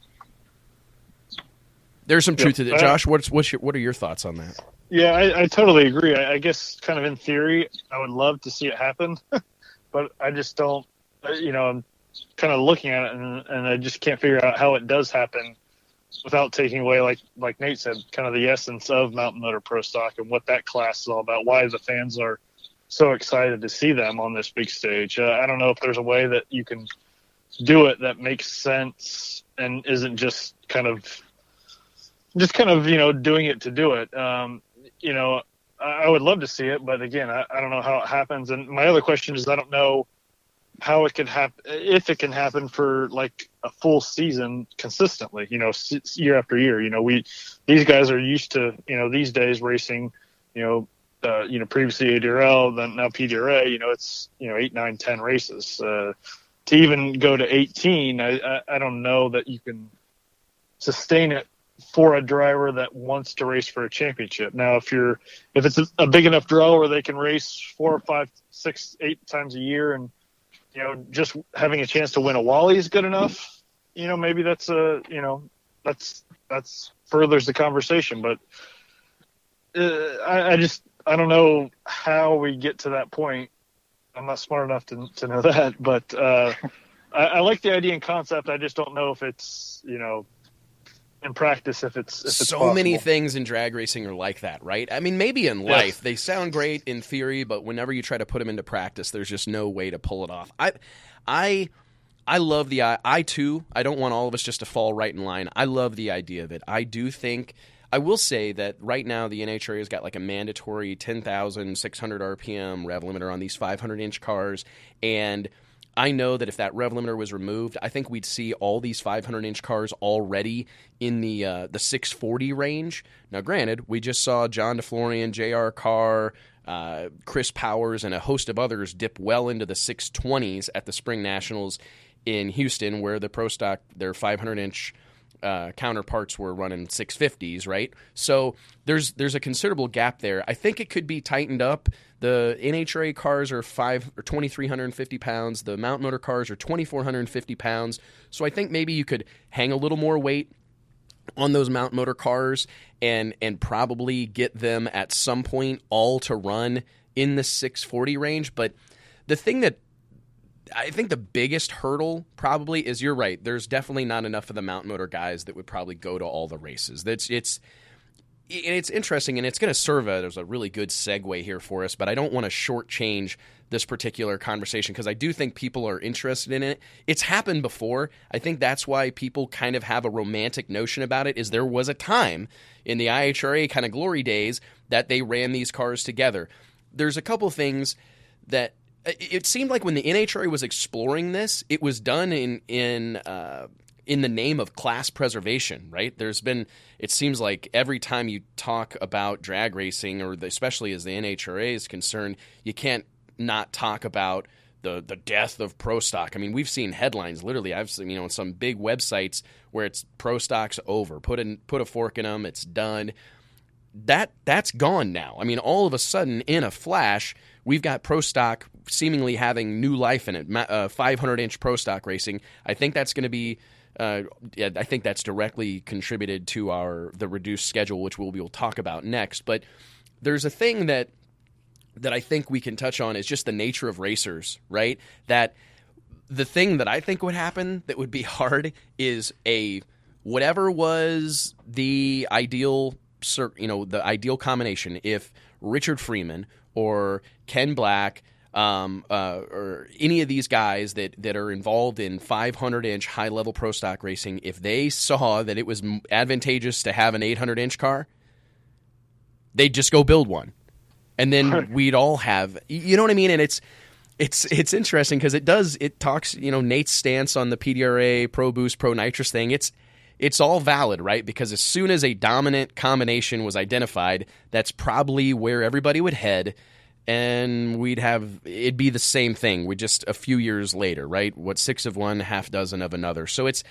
A: There's some truth to that, Josh. What's what's your, what are your thoughts on that?
C: Yeah, I, I totally agree. I, I, guess, kind of in theory, I would love to see it happen, but I just don't. Uh, you know, I'm kind of looking at it, and, and I just can't figure out how it does happen without taking away, like like Nate said, kind of the essence of Mountain Motor Pro Stock and what that class is all about. Why the fans are so excited to see them on this big stage. Uh, I don't know if there's a way that you can do it that makes sense and isn't just kind of just kind of you know doing it to do it. Um, you know, I would love to see it, but again, I, I don't know how it happens. And my other question is, I don't know how it could happen if it can happen for like a full season consistently. You know, year after year. You know, we these guys are used to you know these days racing. You know, uh, you know previously ADRL, then now PDRA. You know, it's you know eight, nine, ten races. Uh, to even go to 18, I, I, I don't know that you can sustain it for a driver that wants to race for a championship. Now, if you're if it's a big enough draw where they can race four or five, six, eight times a year, and you know just having a chance to win a Wally is good enough, you know maybe that's a you know that's that's furthers the conversation. But uh, I, I just I don't know how we get to that point. I'm not smart enough to to know that, but uh, I, I like the idea and concept. I just don't know if it's you know in practice if it's if it's
A: so
C: possible.
A: many things in drag racing are like that, right? I mean, maybe in life yes. they sound great in theory, but whenever you try to put them into practice, there's just no way to pull it off. I, I. I love the I, I too. I don't want all of us just to fall right in line. I love the idea of it. I do think I will say that right now the NHRA has got like a mandatory 10,600 RPM rev limiter on these 500 inch cars, and I know that if that rev limiter was removed, I think we'd see all these 500 inch cars already in the uh, the 640 range. Now, granted, we just saw John DeFlorian, J.R. Carr, uh, Chris Powers, and a host of others dip well into the 620s at the Spring Nationals in Houston, where the Pro Stock their 500 inch uh, counterparts were running 650s, right? So there's there's a considerable gap there. I think it could be tightened up. The NHRA cars are five or 2,350 pounds. The Mountain Motor cars are 2,450 pounds. So I think maybe you could hang a little more weight on those Mountain Motor cars and and probably get them at some point all to run in the 640 range. But the thing that I think the biggest hurdle probably is you're right. There's definitely not enough of the mountain motor guys that would probably go to all the races. That's it's it's interesting and it's going to serve as a really good segue here for us, but I don't want to shortchange this particular conversation because I do think people are interested in it. It's happened before. I think that's why people kind of have a romantic notion about it is there was a time in the IHRA kind of glory days that they ran these cars together. There's a couple things that it seemed like when the NHRA was exploring this, it was done in in uh, in the name of class preservation, right? There's been, it seems like every time you talk about drag racing, or the, especially as the NHRA is concerned, you can't not talk about the the death of pro stock. I mean, we've seen headlines literally. I've seen you know on some big websites where it's pro stock's over. Put in put a fork in them. It's done. That that's gone now. I mean, all of a sudden, in a flash, we've got pro stock seemingly having new life in it. Uh, 500 inch pro stock racing. I think that's going to be uh, yeah, I think that's directly contributed to our the reduced schedule, which we'll, we'll talk about next. But there's a thing that that I think we can touch on is just the nature of racers, right? That the thing that I think would happen that would be hard is a whatever was the ideal, you know, the ideal combination. If Richard Freeman or Ken Black um, uh, or any of these guys that, that are involved in 500 inch high level pro stock racing, if they saw that it was advantageous to have an 800 inch car, they'd just go build one, and then we'd all have. You know what I mean? And it's it's it's interesting because it does it talks. You know, Nate's stance on the PDRA Pro Boost Pro Nitrous thing. It's it's all valid, right? Because as soon as a dominant combination was identified, that's probably where everybody would head and we'd have it'd be the same thing. We just a few years later right? What six of one half dozen of another. So it's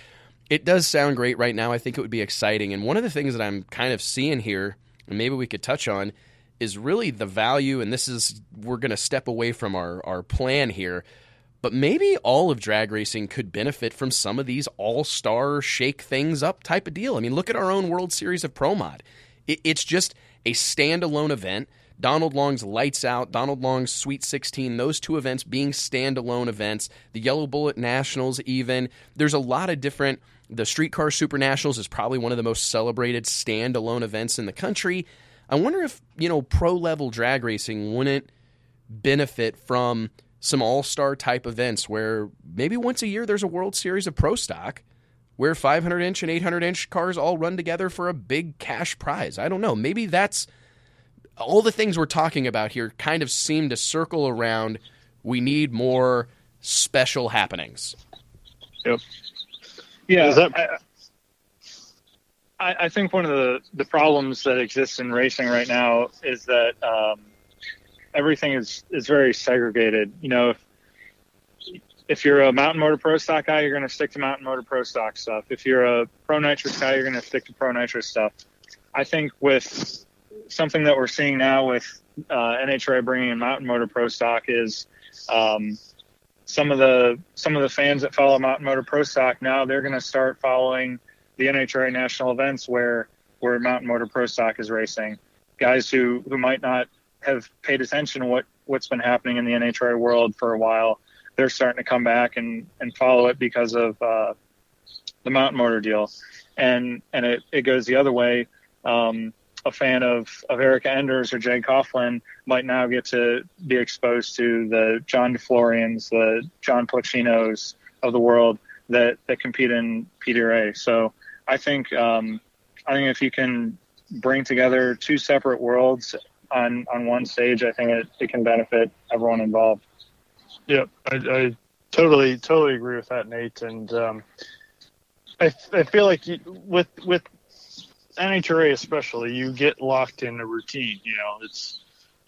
A: it does sound great right now. I think it would be exciting. And one of the things that i'm kind of seeing here and maybe we could touch on is really the value and this is we're going to step away from our our plan here but maybe all of drag racing could benefit from some of these all-star shake things up type of deal. I mean look at our own world series of pro mod. It, it's just a standalone event Donald Long's Lights Out, Donald Long's Sweet 16, those two events being standalone events, the Yellow Bullet Nationals, even. There's a lot of different. The Streetcar Super Nationals is probably one of the most celebrated standalone events in the country. I wonder if, you know, pro level drag racing wouldn't benefit from some all star type events where maybe once a year there's a World Series of Pro Stock where 500 inch and 800 inch cars all run together for a big cash prize. I don't know. Maybe that's all the things we're talking about here kind of seem to circle around we need more special happenings.
B: Yep. Yeah. That- I, I, think one of the, the problems that exists in racing right now is that um, everything is, is very segregated. You know, if, if you're a mountain motor pro stock guy, you're going to stick to mountain motor pro stock stuff. If you're a pro nitrous guy, you're going to stick to pro nitrous stuff. I think with something that we're seeing now with uh, NHRA bringing in Mountain Motor Pro Stock is um, some of the some of the fans that follow Mountain Motor Pro Stock now they're going to start following the NHRA national events where where Mountain Motor Pro Stock is racing. Guys who who might not have paid attention to what what's been happening in the NHRA world for a while, they're starting to come back and and follow it because of uh, the Mountain Motor deal, and and it, it goes the other way. Um, a fan of, of Erica Enders or Jay Coughlin might now get to be exposed to the John DeFlorians, the John Pluchinos of the world that, that compete in PDRA. So I think um, I think if you can bring together two separate worlds on, on one stage, I think it, it can benefit everyone involved.
C: Yep, I, I totally totally agree with that, Nate. And um, I, I feel like you, with with NHRA especially, you get locked in a routine. You know, it's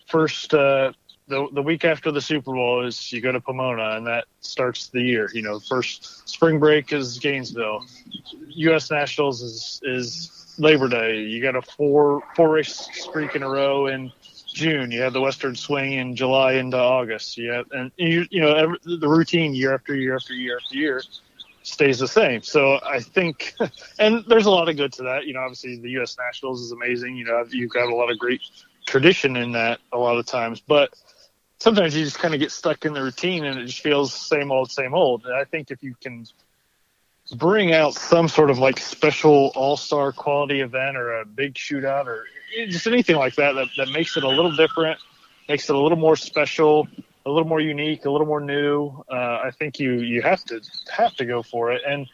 C: first uh, the the week after the Super Bowl is you go to Pomona, and that starts the year. You know, first spring break is Gainesville. U.S. Nationals is is Labor Day. You got a four four race streak in a row in June. You have the Western Swing in July into August. You have, and you you know every, the routine year after year after year after year stays the same. So I think, and there's a lot of good to that. You know, obviously the U.S. Nationals is amazing. You know, you've got a lot of great tradition in that a lot of times, but sometimes you just kind of get stuck in the routine and it just feels same old, same old. And I think if you can bring out some sort of like special all star quality event or a big shootout or just anything like that, that that makes it a little different, makes it a little more special, a little more unique, a little more new. Uh, I think you you have to have to go for it, and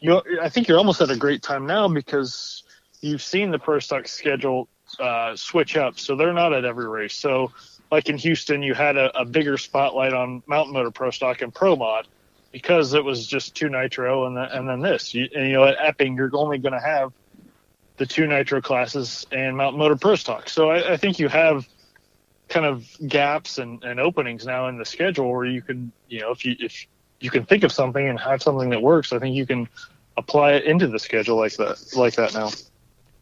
C: you I think you're almost at a great time now because you've seen the pro stock schedule uh, switch up, so they're not at every race. So like in Houston, you had a, a bigger spotlight on Mountain Motor Pro Stock and Pro Mod because it was just two nitro and then, and then this. You, and you know, at Epping, you're only going to have the two nitro classes and Mountain Motor Pro Stock. So I, I think you have kind of gaps and, and openings now in the schedule where you can, you know, if you if you can think of something and have something that works, I think you can apply it into the schedule like that like that now.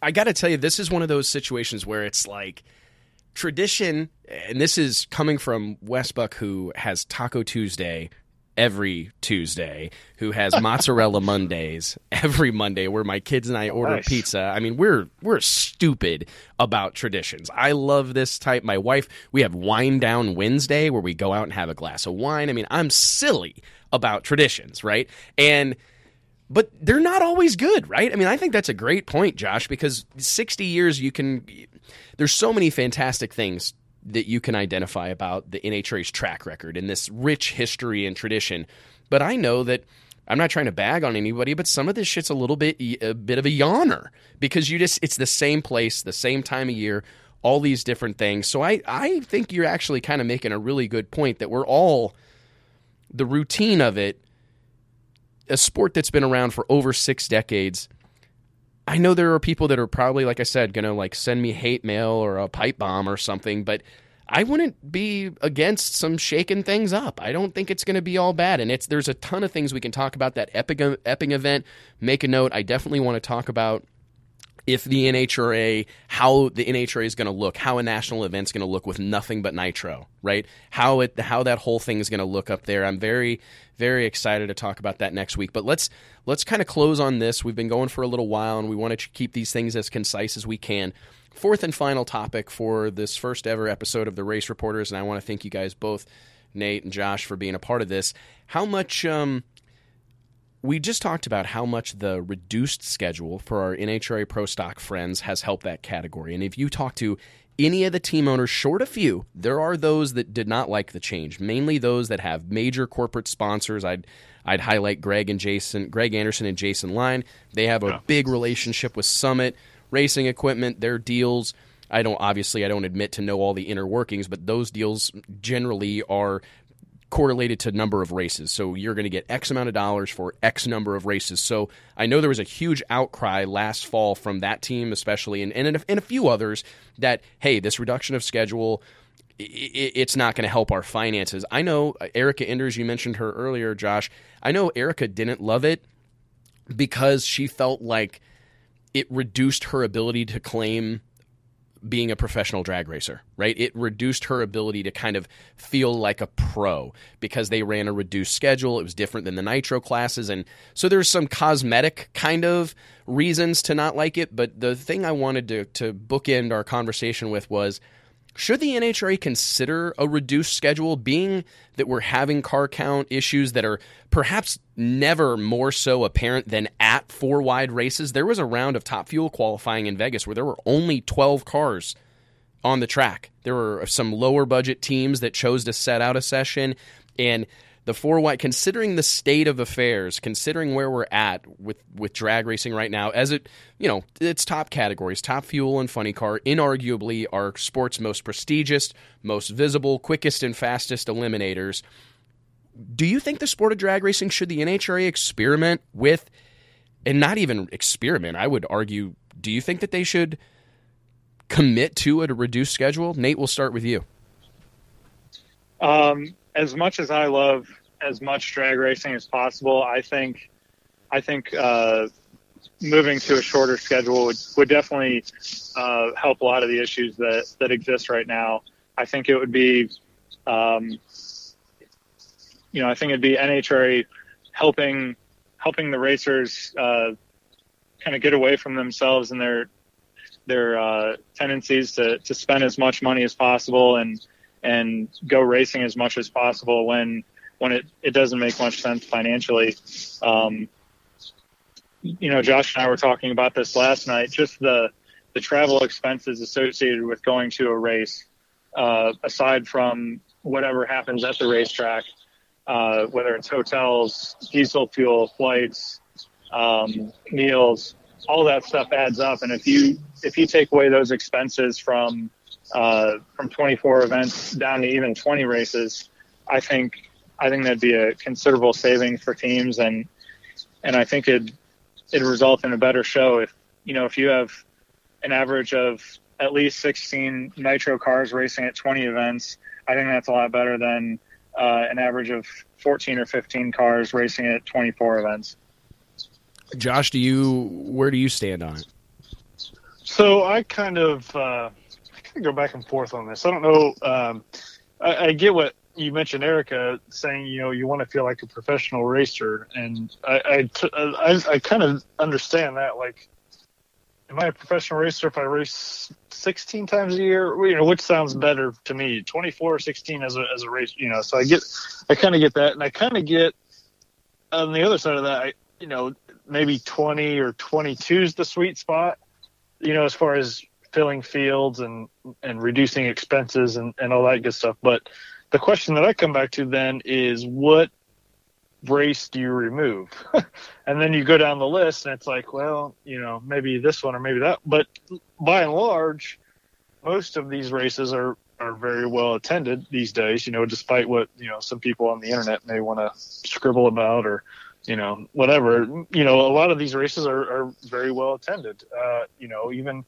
A: I got to tell you, this is one of those situations where it's like tradition, and this is coming from Wes Buck, who has Taco Tuesday every Tuesday, who has mozzarella Mondays every Monday, where my kids and I order nice. pizza. I mean, we're we're stupid about traditions. I love this type. My wife, we have wine down Wednesday, where we go out and have a glass of wine. I mean, I'm silly about traditions, right? And but they're not always good, right? I mean, I think that's a great point, Josh, because 60 years you can there's so many fantastic things that you can identify about the NHRA's track record and this rich history and tradition. But I know that I'm not trying to bag on anybody, but some of this shit's a little bit a bit of a yawner because you just it's the same place, the same time of year, all these different things. So I I think you're actually kind of making a really good point that we're all the routine of it a sport that's been around for over 6 decades I know there are people that are probably, like I said, going to like send me hate mail or a pipe bomb or something, but I wouldn't be against some shaking things up. I don't think it's going to be all bad. And it's there's a ton of things we can talk about that Epping, Epping event. Make a note. I definitely want to talk about if the NHRA, how the NHRA is going to look, how a national event's going to look with nothing but nitro, right? How it, how that whole thing is going to look up there. I'm very, very excited to talk about that next week. But let's let's kind of close on this. We've been going for a little while, and we want to keep these things as concise as we can. Fourth and final topic for this first ever episode of the Race Reporters, and I want to thank you guys both, Nate and Josh, for being a part of this. How much um, we just talked about how much the reduced schedule for our NHRA Pro Stock friends has helped that category. And if you talk to any of the team owners, short a few, there are those that did not like the change, mainly those that have major corporate sponsors. I'd I'd highlight Greg and Jason, Greg Anderson and Jason Line. They have a yeah. big relationship with Summit Racing Equipment. Their deals I don't obviously I don't admit to know all the inner workings, but those deals generally are correlated to number of races. So you're going to get X amount of dollars for X number of races. So I know there was a huge outcry last fall from that team, especially, and, and, and a few others that, hey, this reduction of schedule, it's not going to help our finances. I know uh, Erica Enders, you mentioned her earlier, Josh. I know Erica didn't love it because she felt like it reduced her ability to claim being a professional drag racer, right? It reduced her ability to kind of feel like a pro because they ran a reduced schedule. It was different than the nitro classes. And so there's some cosmetic kind of reasons to not like it. But the thing I wanted to, to bookend our conversation with was should the NHRA consider a reduced schedule, being that we're having car count issues that are perhaps never more so apparent than at four wide races? There was a round of top fuel qualifying in Vegas where there were only 12 cars on the track. There were some lower budget teams that chose to set out a session, and the four wide considering the state of affairs considering where we're at with with drag racing right now as it you know its top categories top fuel and funny car inarguably are sports most prestigious most visible quickest and fastest eliminators. Do you think the sport of drag racing should the NHRA experiment with and not even experiment I would argue do you think that they should commit to a reduced schedule? Nate we'll start with you.
B: Um as much as I love as much drag racing as possible, I think I think uh, moving to a shorter schedule would, would definitely uh, help a lot of the issues that, that exist right now. I think it would be, um, you know, I think it'd be NHRA helping helping the racers uh, kind of get away from themselves and their their uh, tendencies to, to spend as much money as possible and and go racing as much as possible when when it, it doesn't make much sense financially. Um, you know, Josh and I were talking about this last night. Just the the travel expenses associated with going to a race, uh, aside from whatever happens at the racetrack, uh, whether it's hotels, diesel fuel, flights, um, meals, all that stuff adds up. And if you if you take away those expenses from uh, from 24 events down to even 20 races, I think I think that'd be a considerable saving for teams, and and I think it it result in a better show if you know if you have an average of at least 16 nitro cars racing at 20 events. I think that's a lot better than uh, an average of 14 or 15 cars racing at 24 events.
A: Josh, do you where do you stand on it?
C: So I kind of uh, Go back and forth on this. I don't know. Um, I, I, get what you mentioned, Erica, saying you know you want to feel like a professional racer, and I I, t- I, I kind of understand that. Like, am I a professional racer if I race 16 times a year? You know, which sounds better to me, 24 or 16 as a as a race. You know, so I get I kind of get that, and I kind of get on the other side of that. I you know maybe 20 or 22 is the sweet spot. You know, as far as filling fields and and reducing expenses and, and all that good stuff. But the question that I come back to then is what race do you remove? and then you go down the list and it's like, well, you know, maybe this one or maybe that. But by and large, most of these races are are very well attended these days, you know, despite what, you know, some people on the internet may want to scribble about or, you know, whatever. You know, a lot of these races are, are very well attended. Uh, you know, even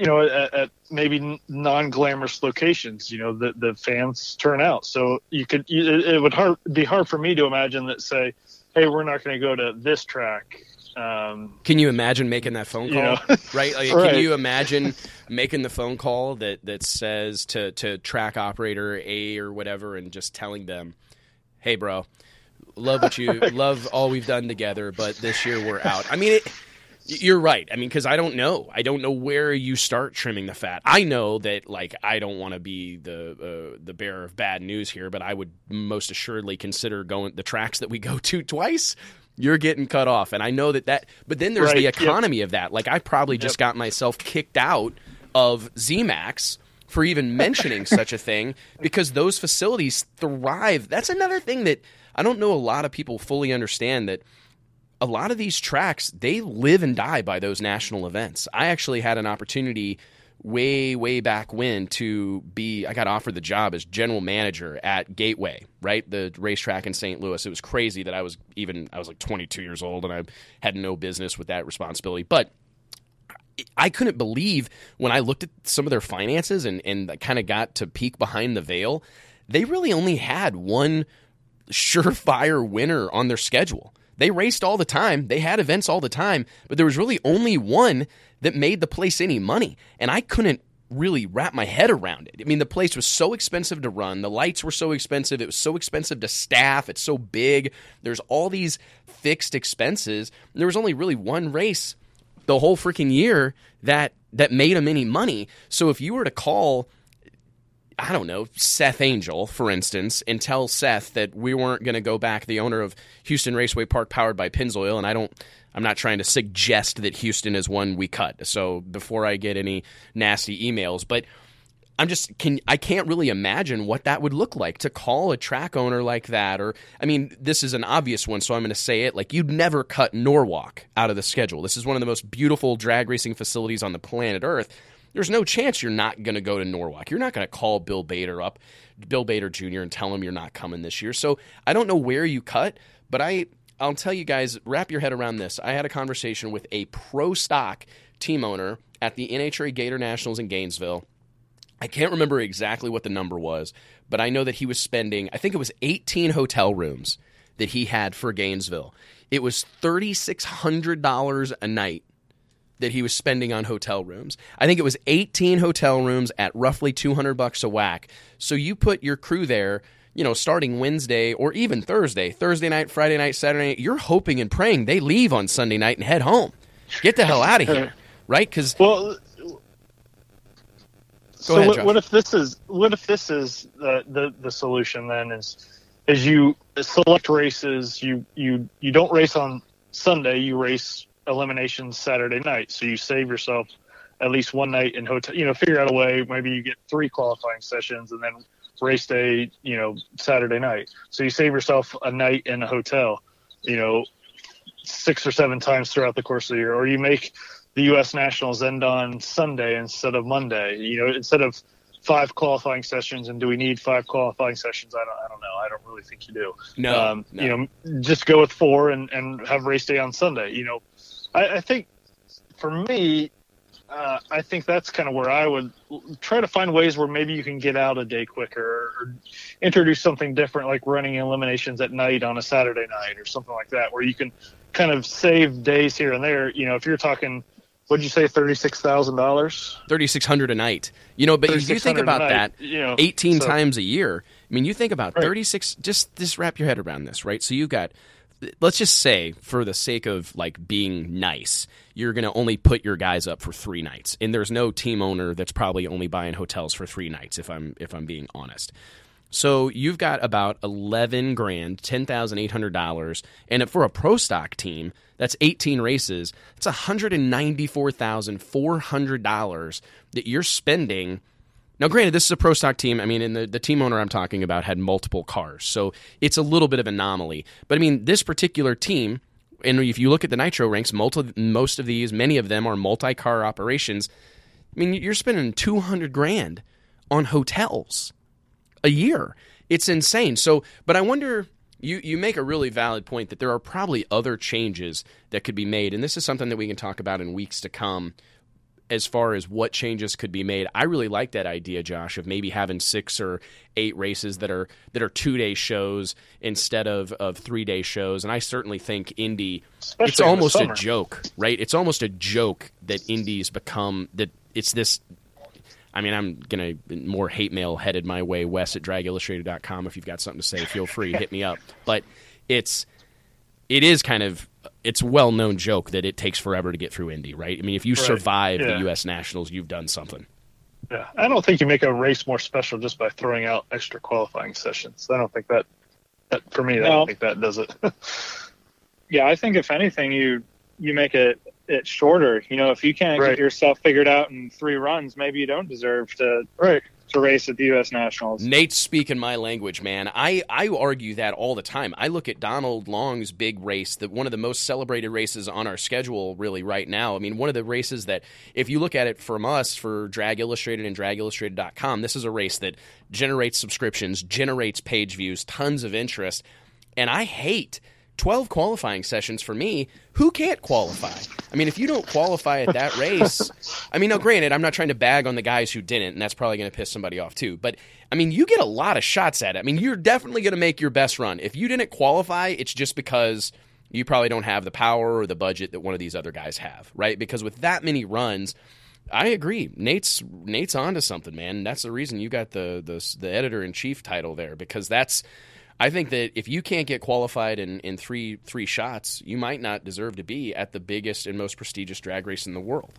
C: you know, at, at maybe non-glamorous locations, you know, the the fans turn out. So you could, it, it would hard, be hard for me to imagine that say, hey, we're not going to go to this track. Um,
A: can you imagine making that phone call? You know? right? Like, right? Can you imagine making the phone call that that says to to track operator A or whatever, and just telling them, "Hey, bro, love what you love all we've done together, but this year we're out." I mean, it, you're right. I mean, because I don't know. I don't know where you start trimming the fat. I know that, like, I don't want to be the uh, the bearer of bad news here, but I would most assuredly consider going the tracks that we go to twice. You're getting cut off, and I know that that. But then there's right. the economy yep. of that. Like, I probably yep. just got myself kicked out of ZMAX for even mentioning such a thing because those facilities thrive. That's another thing that I don't know a lot of people fully understand that a lot of these tracks they live and die by those national events. I actually had an opportunity way way back when to be I got offered the job as general manager at Gateway, right? The racetrack in St. Louis. It was crazy that I was even I was like 22 years old and I had no business with that responsibility. But I couldn't believe when I looked at some of their finances and and kind of got to peek behind the veil. They really only had one surefire winner on their schedule. They raced all the time, they had events all the time, but there was really only one that made the place any money. And I couldn't really wrap my head around it. I mean, the place was so expensive to run, the lights were so expensive, it was so expensive to staff, it's so big. There's all these fixed expenses. There was only really one race the whole freaking year that that made them any money. So if you were to call I don't know, Seth Angel, for instance, and tell Seth that we weren't going to go back, the owner of Houston Raceway Park powered by Pennzoil, and I don't I'm not trying to suggest that Houston is one we cut. So before I get any nasty emails, but I'm just can I can't really imagine what that would look like to call a track owner like that or I mean this is an obvious one so I'm going to say it like you'd never cut Norwalk out of the schedule. This is one of the most beautiful drag racing facilities on the planet Earth there's no chance you're not going to go to Norwalk. You're not going to call Bill Bader up, Bill Bader Jr., and tell him you're not coming this year. So I don't know where you cut, but I I'll tell you guys, wrap your head around this. I had a conversation with a pro stock team owner at the NHRA Gator Nationals in Gainesville. I can't remember exactly what the number was, but I know that he was spending, I think it was 18 hotel rooms that he had for Gainesville. It was $3,600 a night that he was spending on hotel rooms. I think it was 18 hotel rooms at roughly 200 bucks a whack. So you put your crew there, you know, starting Wednesday or even Thursday, Thursday night, Friday night, Saturday night, you're hoping and praying they leave on Sunday night and head home. Get the hell out of here, right? Cuz
C: Well, so
A: ahead,
C: what, what if this is what if this is the, the the solution then is is you select races you you you don't race on Sunday you race eliminations Saturday night so you save yourself at least one night in hotel you know figure out a way maybe you get three qualifying sessions and then race day you know Saturday night so you save yourself a night in a hotel you know six or seven times throughout the course of the year or you make the U.S. Nationals end on Sunday instead of Monday. You know, instead of five qualifying sessions. And do we need five qualifying sessions? I don't. I don't know. I don't really think you do.
A: No,
C: um,
A: no.
C: you know, just go with four and and have race day on Sunday. You know, I, I think for me. Uh, I think that's kind of where I would try to find ways where maybe you can get out a day quicker or introduce something different, like running eliminations at night on a Saturday night or something like that, where you can kind of save days here and there. You know, if you're talking, what'd you say, thirty six thousand dollars?
A: thirty six hundred a night. You know, but if you think about that,
C: you know,
A: eighteen
C: so-
A: times a year. I mean, you think about
C: Right.
A: thirty six. Just just wrap your head around this, right? So you've got. Let's just say, for the sake of like being nice, you're going to only put your guys up for three nights, and there's no team owner that's probably only buying hotels for three nights. If I'm if I'm being honest, so you've got about eleven grand, ten thousand eight hundred dollars, and for a pro stock team, that's eighteen races. That's one hundred and ninety four thousand four hundred dollars that you're spending. Now, granted, this is a pro stock team. I mean, and the, the team owner I'm talking about had multiple cars, so it's a little bit of anomaly. But I mean, this particular team, and if you look at the Nitro ranks, multi, most of these, many of them are multi car operations. I mean, you're spending 200 grand on hotels a year. It's insane. So, but I wonder. You, you make a really valid point that there are probably other changes that could be made, and this is something that we can talk about in weeks to come as far as what changes could be made. I really like that idea, Josh, of maybe having six or eight races that are that are two day shows instead of, of three day shows. And I certainly think Indy
C: Especially
A: it's almost a joke, right? It's almost a joke that Indy's become that it's this I mean, I'm gonna more hate mail headed my way, Wes at dragillustrated.com. If you've got something to say, feel free, hit me up. But it's it is kind of it's a well known joke that it takes forever to get through Indy, right? I mean, if you
C: Right.
A: survive the U.S. Nationals, you've done something.
C: Yeah, I don't think you make a race more special just by throwing out extra qualifying sessions. I don't think that, that for me, I don't think that does it.
B: Yeah, I think if anything, you you make it it shorter. You know, if you can't
C: Right.
B: get yourself figured out in three runs, maybe you don't deserve to
C: right.
B: To race at the U.S. Nationals.
A: Nate's speaking my language, man. I, I argue that all the time. I look at Donald Long's big race, that one of the most celebrated races on our schedule, really, right now. I mean, one of the races that, if you look at it from us for Drag Illustrated and dragillustrated.com, this is a race that generates subscriptions, generates page views, tons of interest. And I hate 12 qualifying sessions for me. Who can't qualify? I mean, if you don't qualify at that race, I mean, now granted, I'm not trying to bag on the guys who didn't, and that's probably going to piss somebody off too. But I mean, you get a lot of shots at it. I mean, you're definitely going to make your best run. If you didn't qualify, it's just because you probably don't have the power or the budget that one of these other guys have, right? Because with that many runs, I agree. Nate's Nate's onto something, man. That's the reason you got the the, the editor in chief title there because that's. I think that if you can't get qualified in, in three three shots, you might not deserve to be at the biggest and most prestigious drag race in the world.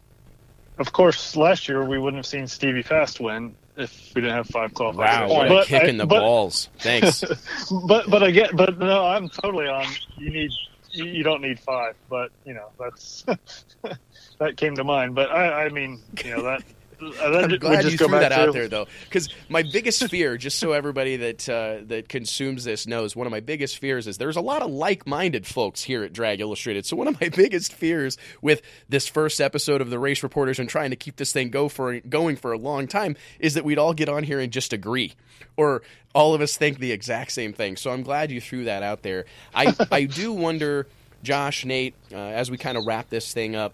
C: Of course, last year we wouldn't have seen Stevie Fast win if we didn't have five qualifying
A: Wow, what a kick
C: I-
A: in the
C: but-
A: balls! Thanks.
C: But but I get but no, I'm totally on. You need you you don't need five, but you know that's that came to mind. But I I mean you know that.
A: I'm glad
C: just
A: you
C: go
A: threw that out there, though, because my biggest fear, just so everybody that uh, that consumes this knows, one of my biggest fears is there's a lot of like-minded folks here at Drag Illustrated. So one of my biggest fears with this first episode of the Race Reporters and trying to keep this thing go for going for a long time is that we'd all get on here and just agree, or all of us think the exact same thing. So I'm glad you threw that out there. I I do wonder, Josh, Nate, uh, as we kind of wrap this thing up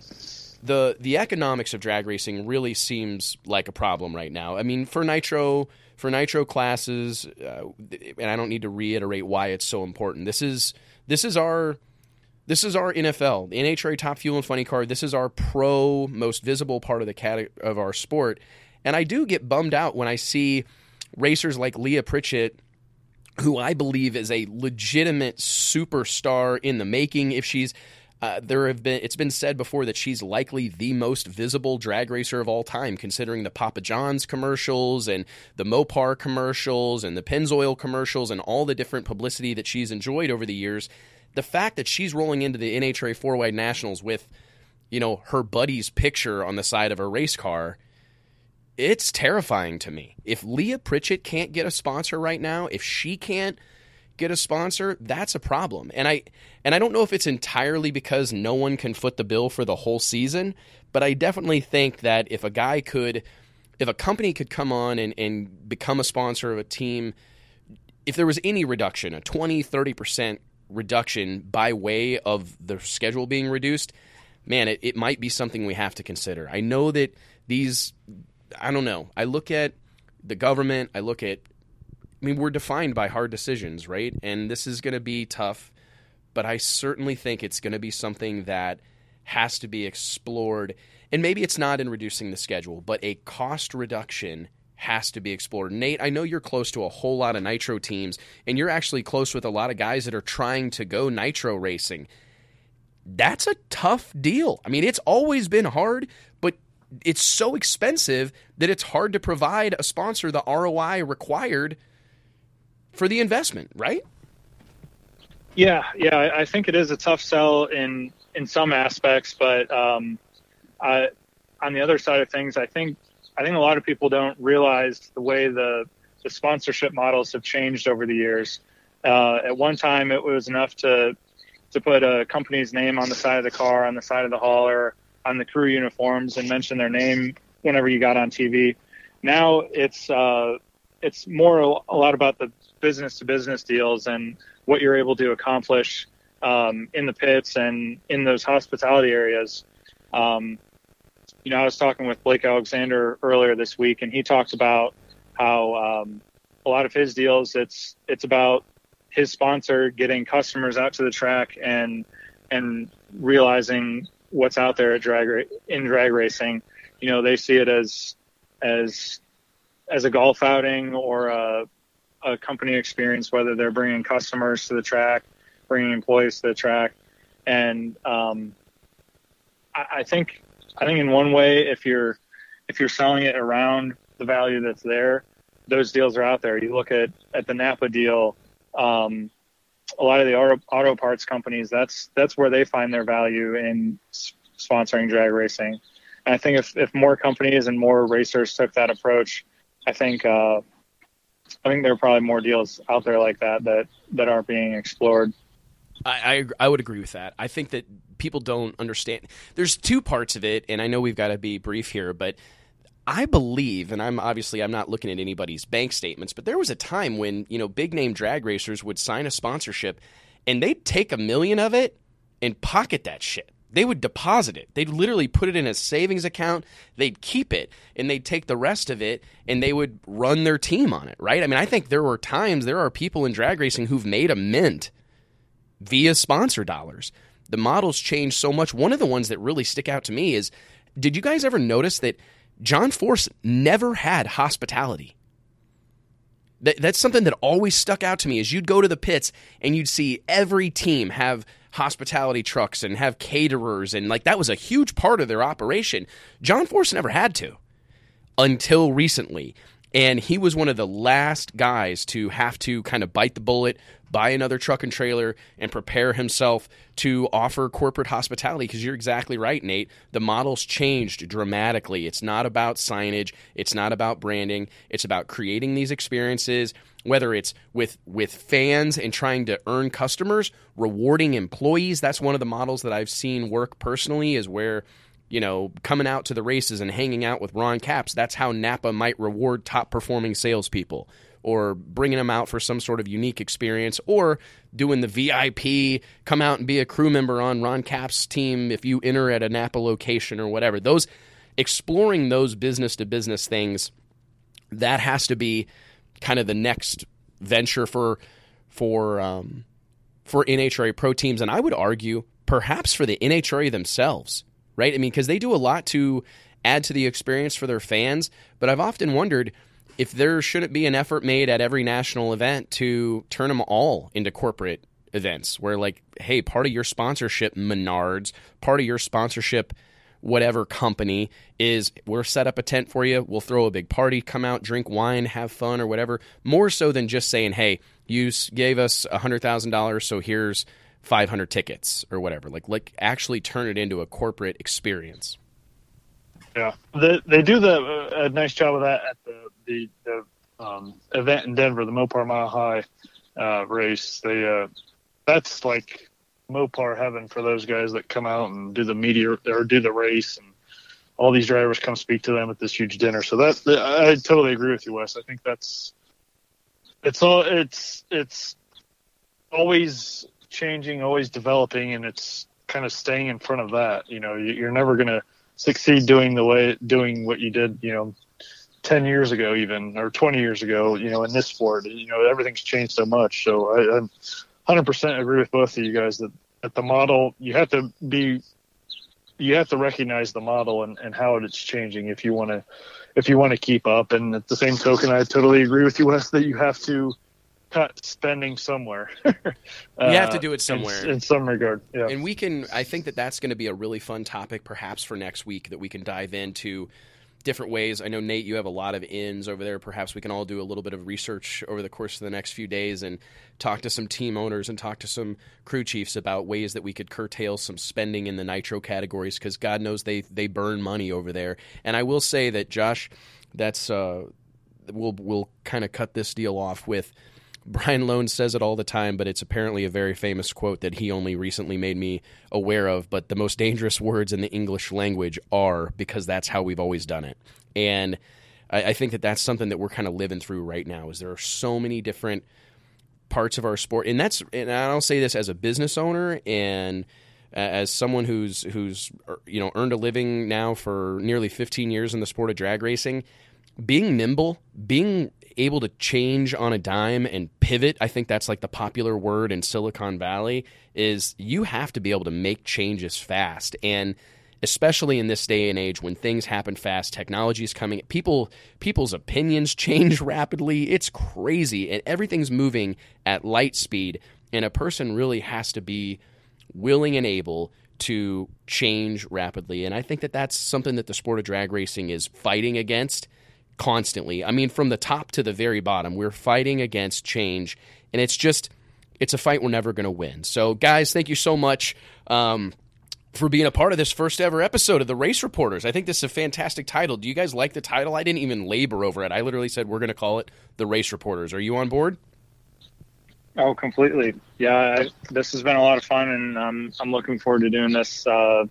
A: the the economics of drag racing really seems like a problem right now. I mean, for nitro for nitro classes, uh, and I don't need to reiterate why it's so important. This is this is our this is our NFL, the NHRA Top Fuel and Funny card. This is our pro most visible part of the cat of our sport, and I do get bummed out when I see racers like Leah Pritchett who I believe is a legitimate superstar in the making. If she's, Uh, there have been it's been said before that she's likely the most visible drag racer of all time, considering the Papa John's commercials and the Mopar commercials and the Pennzoil commercials and all the different publicity that she's enjoyed over the years. The fact that she's rolling into the NHRA four wide nationals with, you know, her buddy's picture on the side of a race car, it's terrifying to me. If Leah Pritchett can't get a sponsor right now, if she can't get a sponsor, that's a problem. And I and I don't know if it's entirely because no one can foot the bill for the whole season, but I definitely think that if a guy could if a company could come on and, and become a sponsor of a team, if there was any reduction, a 20, 30% reduction by way of the schedule being reduced, man, it, it might be something we have to consider. I know that these, I don't know, I look at the government, I look at I mean, we're defined by hard decisions, right? And this is going to be tough, but I certainly think it's going to be something that has to be explored. And maybe it's not in reducing the schedule, but a cost reduction has to be explored. Nate, I know you're close to a whole lot of nitro teams, and you're actually close with a lot of guys that are trying to go nitro racing. That's a tough deal. I mean, it's always been hard, but it's so expensive that it's hard to provide a sponsor the ROI required for the investment, right?
B: Yeah, yeah, I think it is a tough sell in in some aspects, but um, I, on the other side of things, I think I think a lot of people don't realize the way the the sponsorship models have changed over the years. Uh, at one time, it was enough to to put a company's name on the side of the car, on the side of the hauler, on the crew uniforms, and mention their name whenever you got on TV. Now it's uh, it's more a lot about the business to business deals and what you're able to accomplish um, in the pits and in those hospitality areas. Um, you know, I was talking with Blake Alexander earlier this week, and he talked about how um, a lot of his deals it's it's about his sponsor getting customers out to the track and and realizing what's out there at drag in drag racing. You know, they see it as as as a golf outing or a a company experience, whether they're bringing customers to the track, bringing employees to the track, and um, I, I think I think in one way, if you're if you're selling it around the value that's there, those deals are out there. You look at at the Napa deal. Um, a lot of the auto, auto parts companies, that's that's where they find their value in sponsoring drag racing. And I think if, if more companies and more racers took that approach, I think uh, I think there are probably more deals out there like that that that aren't being explored.
A: I, I, I would agree with that. I think that people don't understand. There's two parts of it, and I know we've got to be brief here, but I believe, and I'm obviously I'm not looking at anybody's bank statements, but there was a time when you know big name drag racers would sign a sponsorship, and they'd take a million of it and pocket that shit they would deposit it. They'd literally put it in a savings account. They'd keep it and they'd take the rest of it and they would run their team on it, right? I mean, I think there were times there are people in drag racing who've made a mint via sponsor dollars. The models change so much. One of the ones that really stick out to me is did you guys ever notice that John Force never had hospitality? That, that's something that always stuck out to me is you'd go to the pits and you'd see every team have hospitality trucks and have caterers and like that was a huge part of their operation. John Force never had to until recently. And he was one of the last guys to have to kind of bite the bullet, buy another truck and trailer, and prepare himself to offer corporate hospitality. Because you're exactly right, Nate. The model's changed dramatically. It's not about signage, it's not about branding, it's about creating these experiences, whether it's with with fans and trying to earn customers, rewarding employees. That's one of the models that I've seen work personally is where you know, coming out to the races and hanging out with Ron Capps. That's how Napa might reward top performing salespeople, or bringing them out for some sort of unique experience, or doing the VIP, come out and be a crew member on Ron Capps' team if you enter at a Napa location or whatever. Those exploring those business to business things, that has to be kind of the next venture for for um, for NHRA pro teams, and I would argue perhaps for the NHRA themselves, right? I mean, because they do a lot to add to the experience for their fans, but I've often wondered if there shouldn't be an effort made at every national event to turn them all into corporate events where like, hey, part of your sponsorship, Menards, part of your sponsorship whatever company is we're set up a tent for you. We'll throw a big party come out drink wine have fun or whatever. More so than just saying hey you gave us a hundred thousand dollars so here's 500 tickets or whatever. Like like actually turn it into a corporate experience.
C: Yeah. They, they do the uh, a nice job of that at the the, the um, event in denver the mopar mile high uh, race. They uh, that's like Mopar heaven for those guys that come out and do the media or do the race, and all these drivers come speak to them at this huge dinner. So that I totally agree with you, Wes. I think that's it's all it's it's always changing, always developing, and it's kind of staying in front of that. You know, you're never going to succeed doing the way doing what you did. You know. 10 years ago even or 20 years ago you know in this sport you know everything's changed so much so I, i'm 100% agree with both of you guys that, that the model you have to be you have to recognize the model and, and how it's changing if you want to if you want to keep up. And at the same token i totally agree with you wes that you have to cut spending somewhere.
A: Uh, you have to do it somewhere.
C: in, in, some regard yeah.
A: And we can i think that that's going to be a really fun topic perhaps for next week that we can dive into different ways. I know Nate, you have a lot of ins over there. Perhaps we can all do a little bit of research over the course of the next few days and talk to some team owners and talk to some crew chiefs about ways that we could curtail some spending in the nitro categories because God knows they they burn money over there. And I will say that Josh, that's uh, we'll we'll kind of cut this deal off with Brian Lohnes says it all the time, but it's apparently a very famous quote that he only recently made me aware of. But the most dangerous words in the English language are because that's how we've always done it. And I, I think that that's something that we're kind of living through right now. Is there are so many different parts of our sport, and that's and I don't say this as a business owner and as someone who's who's er, you know earned a living now for nearly 15 years in the sport of drag racing being nimble being able to change on a dime and pivot, I think that's like the popular word in Silicon Valley, is you have to be able to make changes fast. And especially in this day and age when things happen fast, technology is coming, people people's opinions change rapidly. It's crazy and everything's moving at light speed and a person really has to be willing and able to change rapidly. And I think that that's something that the sport of drag racing is fighting against constantly. I mean, from the top to the very bottom, we're fighting against change, and it's just it's a fight we're never going to win. So, guys, thank you so much. Um, for being a part of this first ever episode of the Race Reporters. I think this is a fantastic title. Do you guys like the title? I didn't even labor over it. I literally said we're going to call it the Race Reporters. Are you on board?
B: Oh, completely. Yeah, I, this has been a lot of fun, and um, I'm looking forward to doing this uh,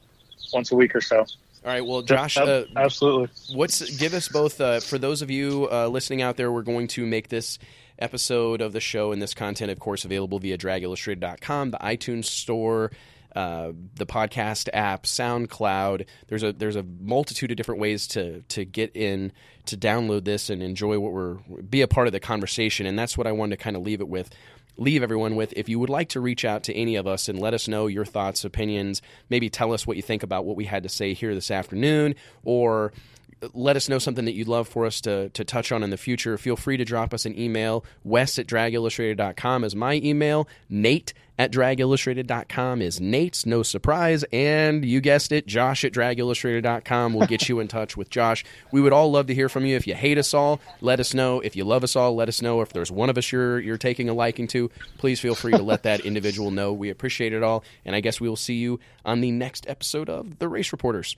B: once a week or so.
A: All right. Well, Josh, uh,
C: absolutely.
A: What's give us both uh, for those of you uh, listening out there? We're going to make this episode of the show and this content, of course, available via DragIllustrated.com, the iTunes Store. Uh, the podcast app, SoundCloud. There's a there's a multitude of different ways to to get in to download this and enjoy what we're be a part of the conversation. And that's what I wanted to kind of leave it with leave everyone with. If you would like to reach out to any of us and let us know your thoughts, opinions, maybe tell us what you think about what we had to say here this afternoon, or let us know something that you'd love for us to, to touch on in the future, feel free to drop us an email. Wes at dragillustrated.com is my email. Nate at dragillustrated.com is Nate's, no surprise. And you guessed it, Josh at dragillustrated.com will get you in touch with Josh. We would all love to hear from you. If you hate us all, let us know. If you love us all, let us know. If there's one of us you're, you're taking a liking to, please feel free to let that individual know. We appreciate it all. And I guess we will see you on the next episode of The Race Reporters.